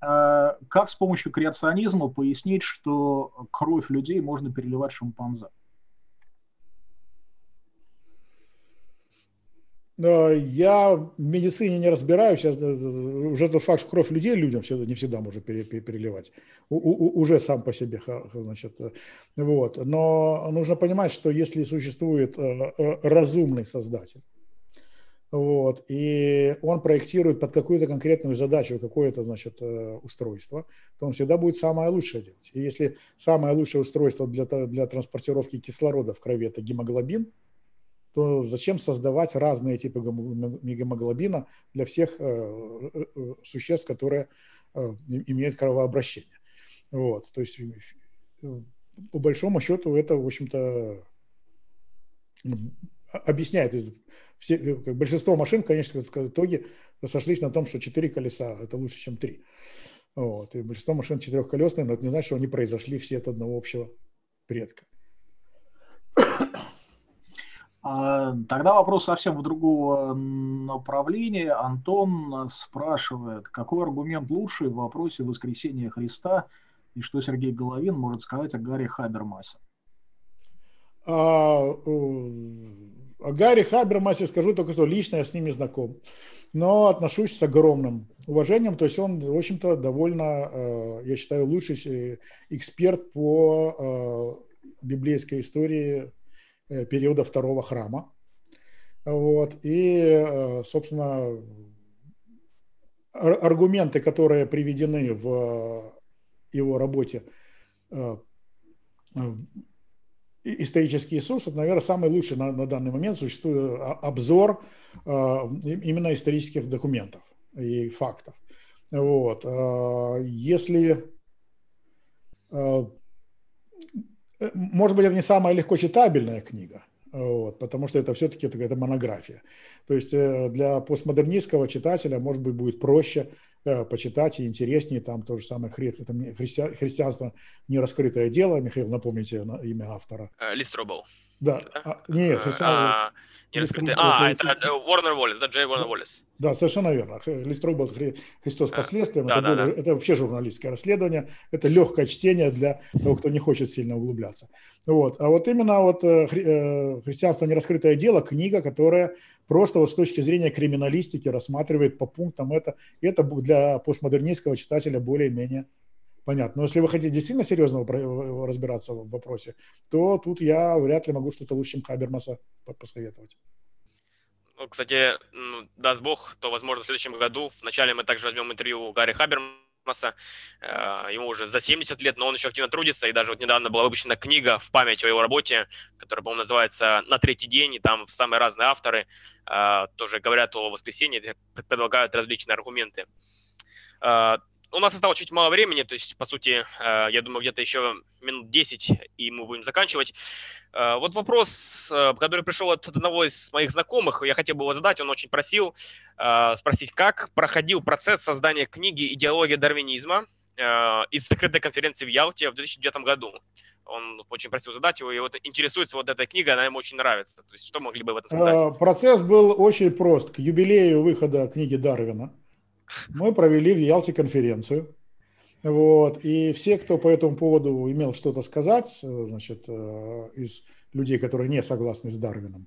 Как с помощью креационизма пояснить, что кровь людей можно переливать шимпанзе? Я в медицине не разбираюсь, сейчас уже тот факт, что кровь людей людям не всегда может переливать, уже сам по себе, значит, вот. Но нужно понимать, что если существует э, э, разумный создатель, вот, и он проектирует под какую-то конкретную задачу какое-то, значит, э, устройство, то он всегда будет самое лучшее делать. И если самое лучшее устройство для, для транспортировки кислорода в крови – это гемоглобин – то зачем создавать разные типы гемоглобина для всех э, э, э, существ, которые имеют кровообращение. Вот, то есть по большому счету это, в общем-то, объясняет. Все, большинство машин, конечно, в итоге сошлись на том, что четыре колеса – это лучше, чем три. Вот. И большинство машин четырехколесные, но это не значит, что они произошли все от одного общего предка. А, тогда вопрос совсем в другого направления. Антон спрашивает, какой аргумент лучший в вопросе воскресения Христа и что Сергей Головин может сказать о Гарри Хабермасе? А, о Гарри Хабермасе скажу только, что лично я с ним не знаком, но отношусь с огромным уважением. То есть он, в общем-то, довольно, э, я считаю, лучший эксперт по э, библейской истории Э, периода второго храма. Вот. И, э, собственно, аргументы, которые приведены в его работе э, исторический Иисус, это, наверное, самый лучший на, на данный момент существует обзор именно исторических документов и фактов. Вот. Если Э, может быть, это не самая легко читабельная книга, вот, потому что это все-таки это, монография. То есть э, для постмодернистского читателя, может быть, будет проще э, почитать и интереснее. Там то же самое хри, христи, христианство нераскрытое дело. Михаил, напомните имя автора. Листробл. Да. А, нет, а, не раскрытый. А, это Уорнер Уоллес, да, Джей Уорнер Уоллес. Да, совершенно верно. Листрой был Христос последствием. Да, это, да, более, да. это вообще журналистское расследование. Это легкое чтение для того, кто не хочет сильно углубляться. Вот. А вот именно вот э, э, «Христианство. Нераскрытое дело» книга, которая просто вот с точки зрения криминалистики рассматривает по пунктам это. И это для постмодернистского читателя более-менее понятно. Но если вы хотите действительно серьезно разбираться в вопросе, то тут я вряд ли могу что-то лучше, чем Хабермаса посоветовать. Ну, кстати, даст Бог, то, возможно, в следующем году, вначале мы также возьмем интервью у Гарри Хабермаса, э, ему уже за 70 лет, но он еще активно трудится, и даже вот недавно была выпущена книга в память о его работе, которая, по-моему, называется «На третий день», и там самые разные авторы э, тоже говорят о воскресенье, предлагают различные аргументы. У нас осталось чуть мало времени, то есть, по сути, э, я думаю, где-то еще минут 10, и мы будем заканчивать. Э, вот вопрос, э, который пришел от одного из моих знакомых, я хотел бы его задать, он очень просил спросить, как проходил процесс создания книги «Идеология дарвинизма» из закрытой конференции в Ялте в 2009 году. Он очень просил задать его, и вот интересуется вот эта книга, она ему очень нравится. То есть что могли бы в этом сказать? Процесс был очень прост. К юбилею выхода книги Дарвина мы провели в Ялте конференцию. Вот, и все, кто по этому поводу имел что-то сказать, э, значит, э, из людей, которые не согласны с Дарвином,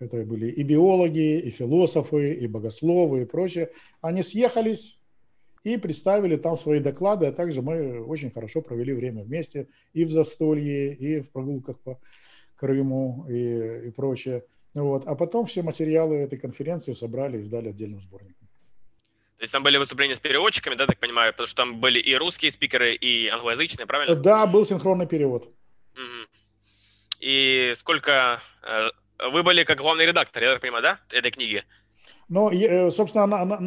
это были и биологи, и философы, и богословы, и прочее, они съехались и представили там свои доклады, а также мы очень хорошо провели время вместе и в застолье, и в прогулках по Крыму и, и прочее. Вот. А потом все материалы этой конференции собрали и сдали отдельным сборником. То есть там были выступления с переводчиками, да, так понимаю, потому что там были и русские спикеры, и англоязычные, правильно? Да, был синхронный перевод. Угу. И сколько... Э, вы были как главный редактор, я так понимаю, да, этой книги? Ну, собственно, на, на,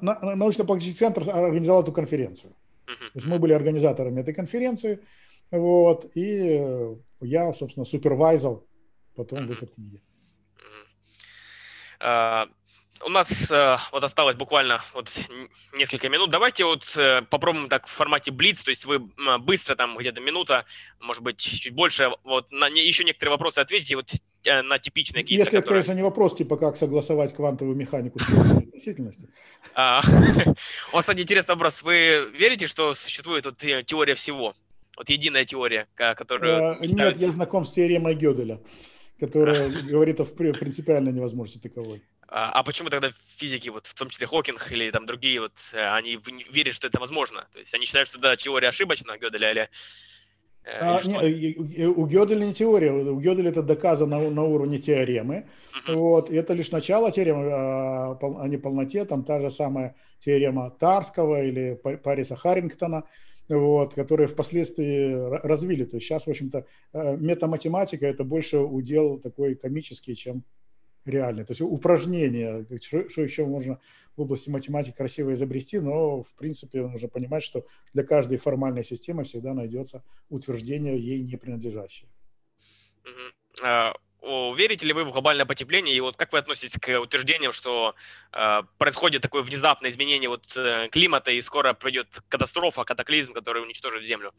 на, научно-практический центр организовал эту конференцию. Uh-huh. То есть мы были организаторами этой конференции, вот, и э, я, собственно, супервайзал потом uh-huh. выход книги. Uh-huh. У нас э, вот осталось буквально вот несколько минут. Давайте вот э, попробуем так в формате блиц, то есть вы быстро там где-то минута, может быть чуть больше, вот на не, еще некоторые вопросы ответите вот э, на типичные. Если которые... это, конечно, не вопрос типа как согласовать квантовую механику с относительности. А, [laughs] у вас, кстати, интересный вопрос. Вы верите, что существует вот э, теория всего? Вот единая теория, которую... Э, нет, я знаком с теоремой Гёделя которая [laughs] говорит о принципиальной невозможности таковой. А, а почему тогда физики, вот в том числе Хокинг или там другие, вот э, они верят, что это возможно? То есть они считают, что да, теория ошибочна, Гёделя, или... Э, а, не, у Гёделя не теория, у Гёделя это доказано на, уровне теоремы, uh-huh. вот, и это лишь начало теоремы а, а не полноте, там та же самая теорема Тарского или Париса Харрингтона, вот, которые впоследствии развили. То есть сейчас, в общем-то, э, метаматематика – это больше удел такой комический, чем реальный. То есть упражнение, что еще можно в области математики красиво изобрести, но в принципе нужно понимать, что для каждой формальной системы всегда найдется утверждение ей не принадлежащее. Uh, верите ли вы в глобальное потепление? И вот как вы относитесь к утверждениям, что uh, происходит такое внезапное изменение вот, uh, климата и скоро придет катастрофа, катаклизм, который уничтожит Землю?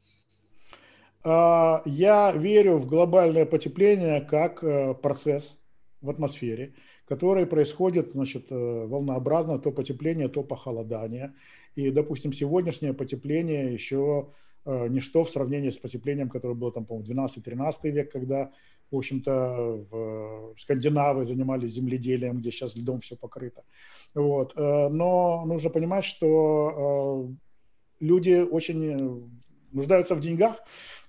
Я верю в глобальное потепление как э, процесс, в атмосфере, которые происходят значит, э, волнообразно, то потепление, то похолодание. И, допустим, сегодняшнее потепление еще э, ничто в сравнении с потеплением, которое было там, по-моему, 12-13 век, когда, в общем-то, в Скандинавы занимались земледелием, где сейчас льдом все покрыто. Вот. Э, но нужно понимать, что люди очень нуждаются в деньгах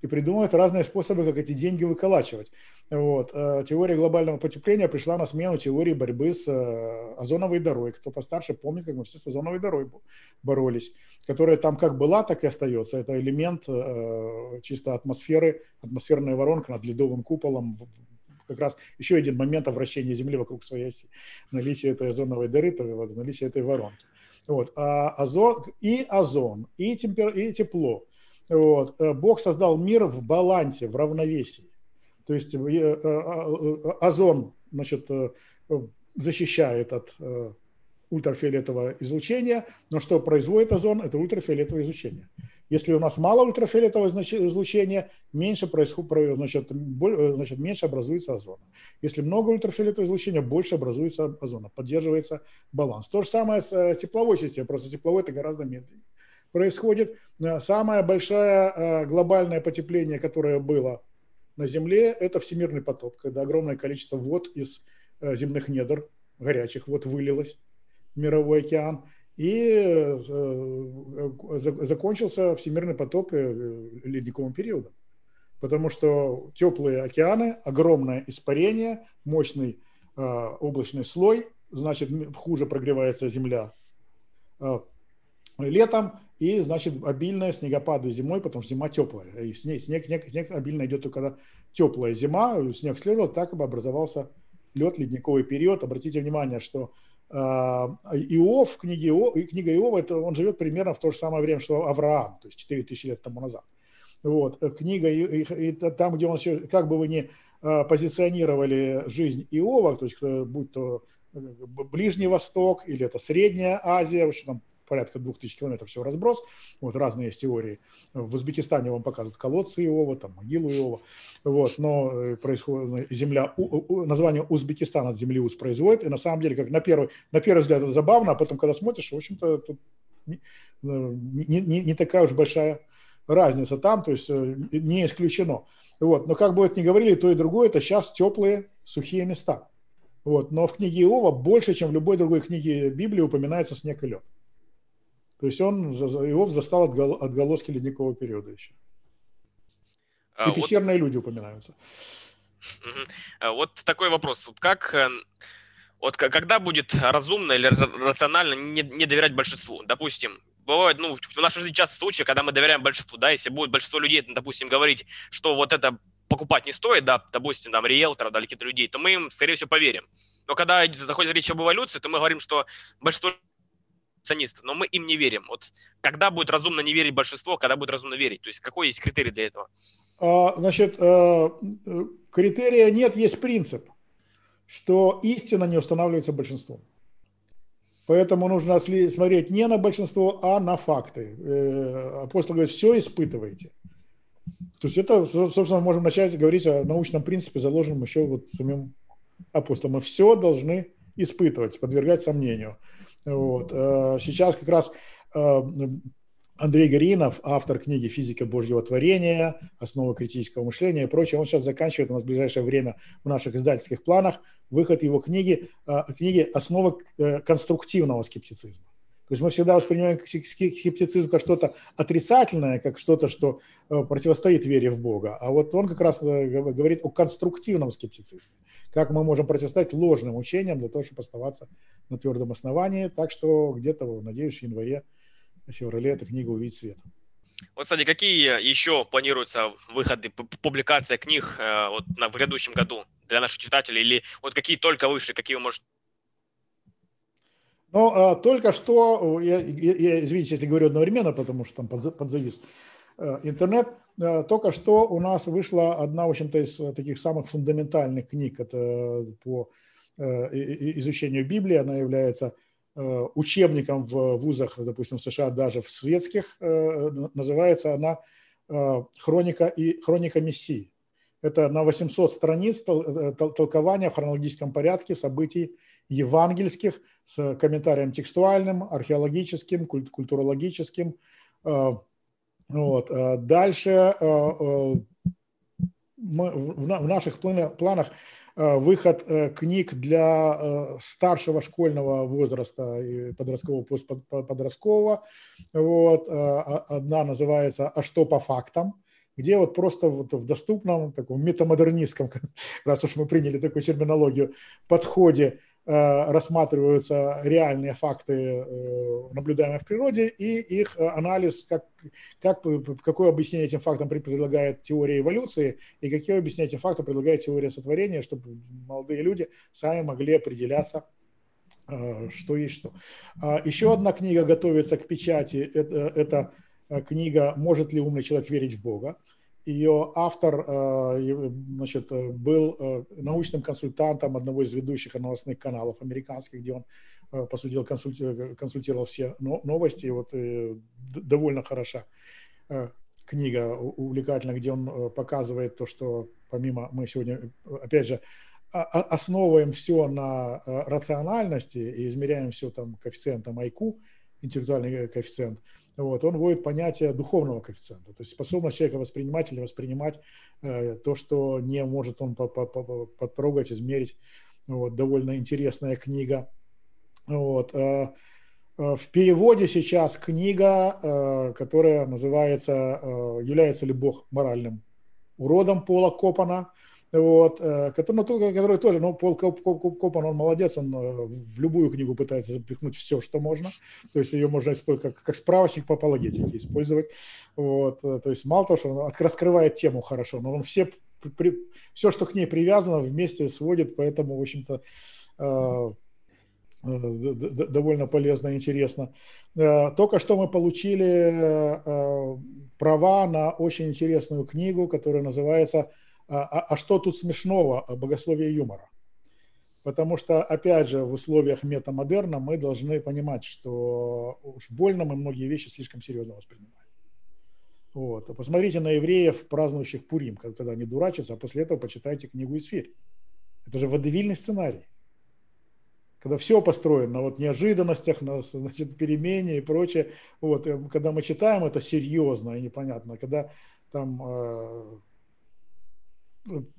и придумывают разные способы, как эти деньги выколачивать. Вот. Э, теория глобального потепления пришла на смену теории борьбы с э, озоновой дорой. Кто постарше помнит, как мы все с озоновой дорой боролись, которая там как была, так и остается. Это элемент э, чисто атмосферы, атмосферная воронка над ледовым куполом, как раз еще один момент вращения Земли вокруг своей оси. Наличие этой озоновой дыры, наличие этой воронки. Вот. А озон, и озон, и, темпер, и тепло. Вот. Бог создал мир в балансе, в равновесии. То есть э, э, э, озон значит, защищает от ультрафиолетового излучения, но что производит озон, это ультрафиолетовое излучение. Если у нас мало ультрафиолетового излучения, меньше, происходит, значит, значит, меньше образуется озона. Если много ультрафиолетового излучения, больше образуется озона, поддерживается баланс. То же самое с тепловой системой, просто тепловой это гораздо медленнее. Происходит самое большое глобальное потепление, которое было на Земле – это всемирный потоп, когда огромное количество вод из э, земных недр, горячих вод, вылилось в мировой океан. И э, закончился всемирный потоп э, ледниковым периодом. Потому что теплые океаны, огромное испарение, мощный облачный слой, значит, хуже прогревается Земля летом, и, значит, обильные снегопады зимой, потому что зима теплая. И снег, снег, снег, снег обильно идет только когда теплая зима, снег следовал, так бы образовался лед, ледниковый период. Обратите внимание, что э, Иов, в книге Иов, книга Иова, это, он живет примерно в то же самое время, что Авраам, то есть 4000 лет тому назад. Вот, э, книга, и, и, и там, где он, как бы вы ни э, позиционировали жизнь Иова, то есть будь то э, Ближний Восток или это Средняя Азия, в общем, там порядка 2000 километров всего разброс. Вот разные есть теории. В Узбекистане вам показывают колодцы Иова, там могилу Иова. Вот, но э, происходит земля, название Узбекистан от земли Уз производит. И на самом деле, как на первый, на первый взгляд это забавно, а потом, когда смотришь, в общем-то, тут не, не, не такая уж большая разница там, то есть э, не исключено. Вот. Но как бы это ни говорили, то и другое, это сейчас теплые, сухие места. Вот. Но в книге Иова больше, чем в любой другой книге Библии упоминается снег и лед. То есть он, Иов застал отголоски ледникового периода еще. А, и пещерные вот... люди упоминаются. Вот такой вопрос. Вот как вот когда будет разумно или рационально не, не доверять большинству? Допустим, бывает, ну, в нашей жизни часто случаи, когда мы доверяем большинству, да, если будет большинство людей, допустим, говорить, что вот это покупать не стоит, да, допустим, там, риэлтора, да, или каких-то людей, то мы им, скорее всего, поверим. Но когда заходит речь об эволюции, то мы говорим, что большинство акционисты, но мы им не верим. Вот когда будет разумно не верить большинство, когда будет разумно верить? То есть какой есть критерий для этого? А, значит, э, критерия нет, есть принцип, что истина не устанавливается большинством. Поэтому нужно смотреть не на большинство, а на факты. Э, апостол говорит, все испытывайте. То есть это, собственно, можем начать говорить о научном принципе, заложенном еще вот самим апостолом. Мы все должны испытывать, подвергать сомнению. Вот. Э, сейчас как раз э, Андрей Горинов, автор книги «Физика Божьего творения», «Основы критического мышления» и прочее, он сейчас заканчивает у нас в ближайшее время в наших издательских планах выход его книги, э, книги «Основы конструктивного скептицизма». То есть мы всегда воспринимаем скептицизм как что-то отрицательное, как что-то, что противостоит вере в Бога. А вот он как раз говорит о конструктивном скептицизме как мы можем противостоять ложным учениям для того, чтобы оставаться на твердом основании. Так что где-то, надеюсь, в январе, в феврале эта книга увидит свет. Вот, кстати, какие еще планируются выходы, публикация книг э, вот, на, в грядущем году для наших читателей? Или вот какие только вышли, какие вы можете ну, а, только что, я, я, извините, если говорю одновременно, потому что там под, подзавис э, интернет, Э, только что у нас вышла одна, в общем-то, из э, таких самых фундаментальных книг это по изучению Библии. Она является учебником в вузах, допустим, в США, даже в светских. Называется она «Хроника, и, хроника Мессии». Это на 800 страниц толкования в хронологическом порядке событий евангельских с комментарием текстуальным, археологическим, культурологическим, вот. А дальше а, мы, в наших планах выход э, книг для э, старшего школьного возраста и подросткового, подросткового. Вот. Одна называется «А что по фактам?», где вот просто вот в доступном, таком метамодернистском, [laughs] раз уж мы приняли такую терминологию, подходе Э, рассматриваются реальные факты, э, наблюдаемые в природе, и их э, анализ, как, как, какое объяснение этим фактам предлагает теория эволюции, и какие объяснения этим фактам предлагает теория сотворения, чтобы молодые люди сами могли определяться, что есть что. А еще одна книга готовится к печати. Это, это книга «Может ли умный человек верить в Бога?». Ее автор э, значит, был э, научным консультантом одного из ведущих новостных каналов американских, где он, э, по сути дела, консультировал все новости. Вот довольно хороша книга, увлекательна, где он показывает то, что помимо, мы сегодня, опять же, основываем все на рациональности и измеряем все там коэффициентом IQ, интеллектуальный коэффициент – вот, он вводит понятие духовного коэффициента, то есть способность человека воспринимать или воспринимать э, то, что не может он подтрогать, измерить. Вот, довольно интересная книга. Вот, э, э, в переводе сейчас книга, э, которая называется э, «Является ли Бог моральным уродом Пола Копана?» Вот, э, который, ну, который тоже, ну, Пол Копан, он молодец, он э, в любую книгу пытается запихнуть все, что можно, то есть ее можно использовать как, как справочник по апологетике использовать, вот, э, то есть мало того, что он раскрывает тему хорошо, но он все, при, все, что к ней привязано, вместе сводит, поэтому, в общем-то, довольно полезно и интересно. Только что мы получили права на очень интересную книгу, которая называется а, а, а что тут смешного богословие юмора? Потому что, опять же, в условиях метамодерна мы должны понимать, что уж больно мы многие вещи слишком серьезно воспринимаем. Вот. Посмотрите на евреев, празднующих Пурим, когда они дурачатся, а после этого почитайте книгу Исфирь. Это же водевильный сценарий. Когда все построено на вот неожиданностях, на значит, перемене и прочее. Вот. Когда мы читаем это серьезно и непонятно. Когда там э,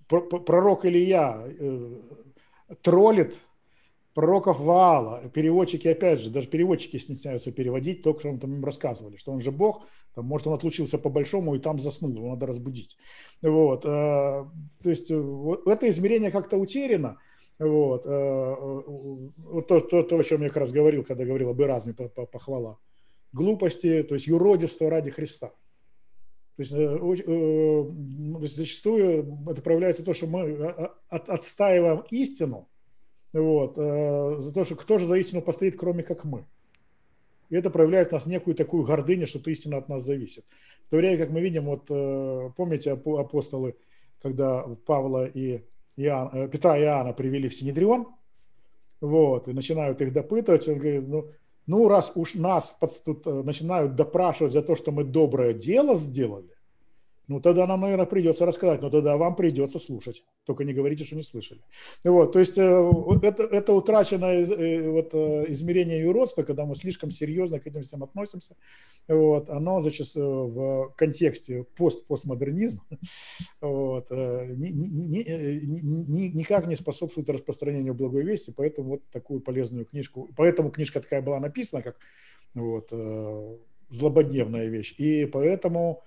пророк Илья э, троллит пророков Ваала. Переводчики, опять же, даже переводчики стесняются переводить то, что он там им рассказывали, что он же Бог, там, может, он отлучился по-большому и там заснул, его надо разбудить. Вот. Э, то есть вот это измерение как-то утеряно. Вот, то, то, то, о чем я как раз говорил, когда говорил об разной похвала. Глупости, то есть юродивство ради Христа. То есть, э, э, то есть зачастую это проявляется то, что мы э, от, отстаиваем истину, вот, за то, что кто же за истину постоит, кроме как мы. И это проявляет в нас некую такую гордыню, что истина от нас зависит. В то время, как мы видим, вот помните апостолы, когда Павла и Иоанн, Петра и Иоанна привели в Синедрион, вот, и начинают их допытывать, он говорит, ну, ну, раз уж нас тут э, начинают допрашивать за то, что мы доброе дело сделали, ну, тогда нам, наверное, придется рассказать, но тогда вам придется слушать. Только не говорите, что не слышали. Вот, то есть э, это, это утраченное э, вот, э, измерение юродства, когда мы слишком серьезно к этим всем относимся. Вот, оно зачастую в контексте пост-постмодернизма [laughs] вот, ни, ни, ни, никак не способствует распространению благой вести, поэтому вот такую полезную книжку, поэтому книжка такая была написана, как вот, злободневная вещь. И поэтому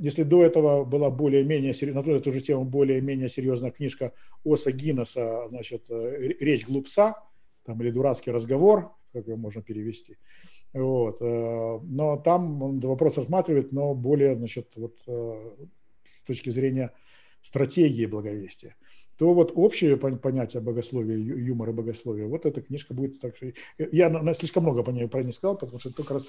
если до этого была более-менее, на эту же тему более-менее серьезная книжка Оса Гиннесса, значит, э, «Речь глупца», там, или «Дурацкий разговор», как его можно перевести. Вот. Э, но там он вопрос рассматривает, но более, значит, вот с точки зрения стратегии благовестия то вот общее понятие богословия, юмора богословия, вот эта книжка будет так Я слишком много по ней про нее сказал, потому что только раз...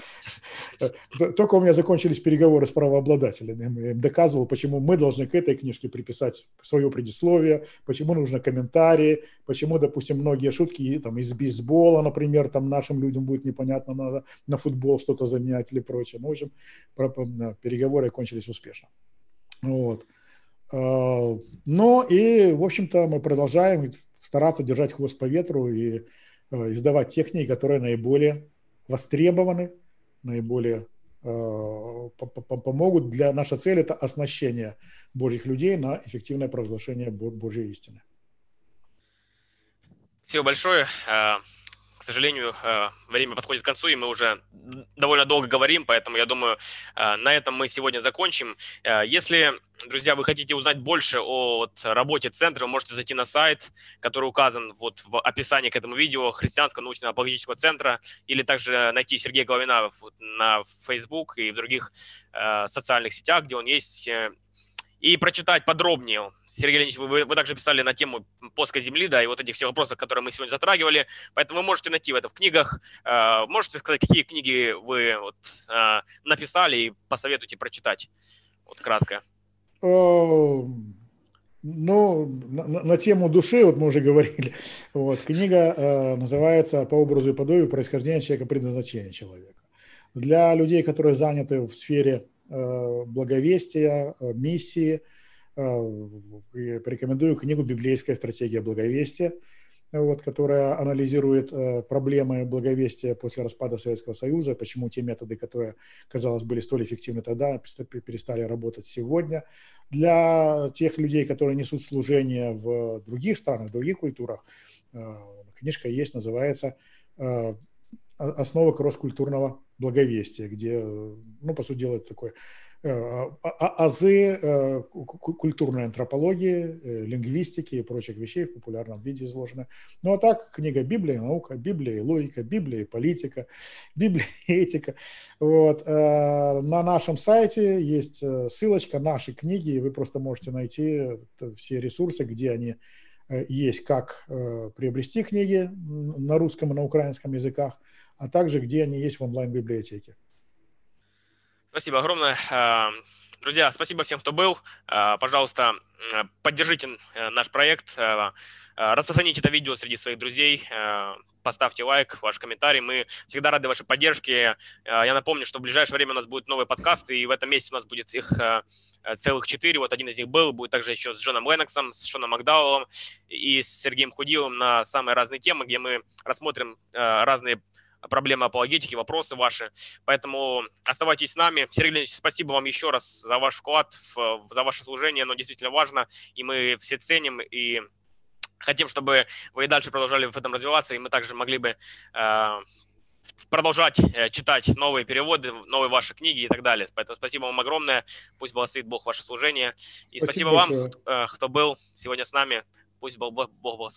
Э, только у меня закончились переговоры с правообладателями. Я им доказывал, почему мы должны к этой книжке приписать свое предисловие, почему нужны комментарии, почему, допустим, многие шутки там, из бейсбола, например, там нашим людям будет непонятно, надо на футбол что-то заменять или прочее. Ну, в общем, переговоры кончились успешно. Вот. А, но и, в общем-то, мы продолжаем стараться держать хвост по ветру и а, издавать те книги, которые наиболее востребованы, наиболее а, помогут для нашей цели это оснащение Божьих людей на эффективное провозглашение Божьей истины. Спасибо большое. К сожалению, время подходит к концу, и мы уже довольно долго говорим, поэтому я думаю, на этом мы сегодня закончим. Если друзья, вы хотите узнать больше о вот, работе центра, вы можете зайти на сайт, который указан вот в описании к этому видео Христианского научного апологетического центра, или также найти Сергея Головина на Facebook и в других э, социальных сетях, где он есть, э, и прочитать подробнее. Сергей Леонидович, вы, вы также писали на тему плоской земли, да, и вот этих всех вопросов, которые мы сегодня затрагивали, поэтому вы можете найти это в книгах. Э, можете сказать, какие книги вы вот, э, написали и посоветуйте прочитать, вот кратко. Ну, на, на тему души, вот мы уже говорили, вот, книга э, называется «По образу и подобию происхождения человека, предназначения человека». Для людей, которые заняты в сфере благовестия, э, миссии, э, порекомендую книгу «Библейская стратегия благовестия», вот, которая анализирует э, проблемы благовестия после распада Советского Союза, почему те методы, которые, казалось, были столь эффективны тогда, перестали работать сегодня. Для тех людей, которые несут служение в других странах, в других культурах, э, книжка есть, называется э, «Основа кросс-культурного благовестия», где, ну, по сути дела, это такой Э, а, а, азы э, культурной антропологии, э, лингвистики и прочих вещей в популярном виде изложены. Ну а так, книга Библия наука, Библия и логика, Библия и политика, [laughs] Библия и этика. Вот. На нашем сайте есть ссылочка «Наши книги», и вы просто можете найти все ресурсы, где они есть, как приобрести книги на русском и на украинском языках, а также где они есть в онлайн-библиотеке. Спасибо огромное. А, друзья, спасибо всем, кто был. А, пожалуйста, поддержите э, наш проект, а, распространите это видео среди своих друзей, поставьте лайк, ваш комментарий. Мы всегда рады вашей поддержке. Я напомню, что в ближайшее время у нас будет новый подкаст, и в этом месяце у нас будет их целых четыре. Вот один из них был, будет также еще с Джоном Ленноксом, с Шоном Макдауэллом и с Сергеем Худиловым на самые разные темы, где мы рассмотрим разные проблемы апологетики, вопросы ваши. Поэтому оставайтесь с нами. Сергей Леонидович, спасибо вам еще раз за ваш вклад, в, за ваше служение. Оно действительно важно, и мы все ценим и хотим, чтобы вы и дальше продолжали в этом развиваться, и мы также могли бы э, продолжать э, читать новые переводы, новые ваши книги и так далее. Поэтому спасибо вам огромное. Пусть благословит Бог ваше служение. И спасибо, спасибо вам, э, кто был сегодня с нами. Пусть Бог благословит.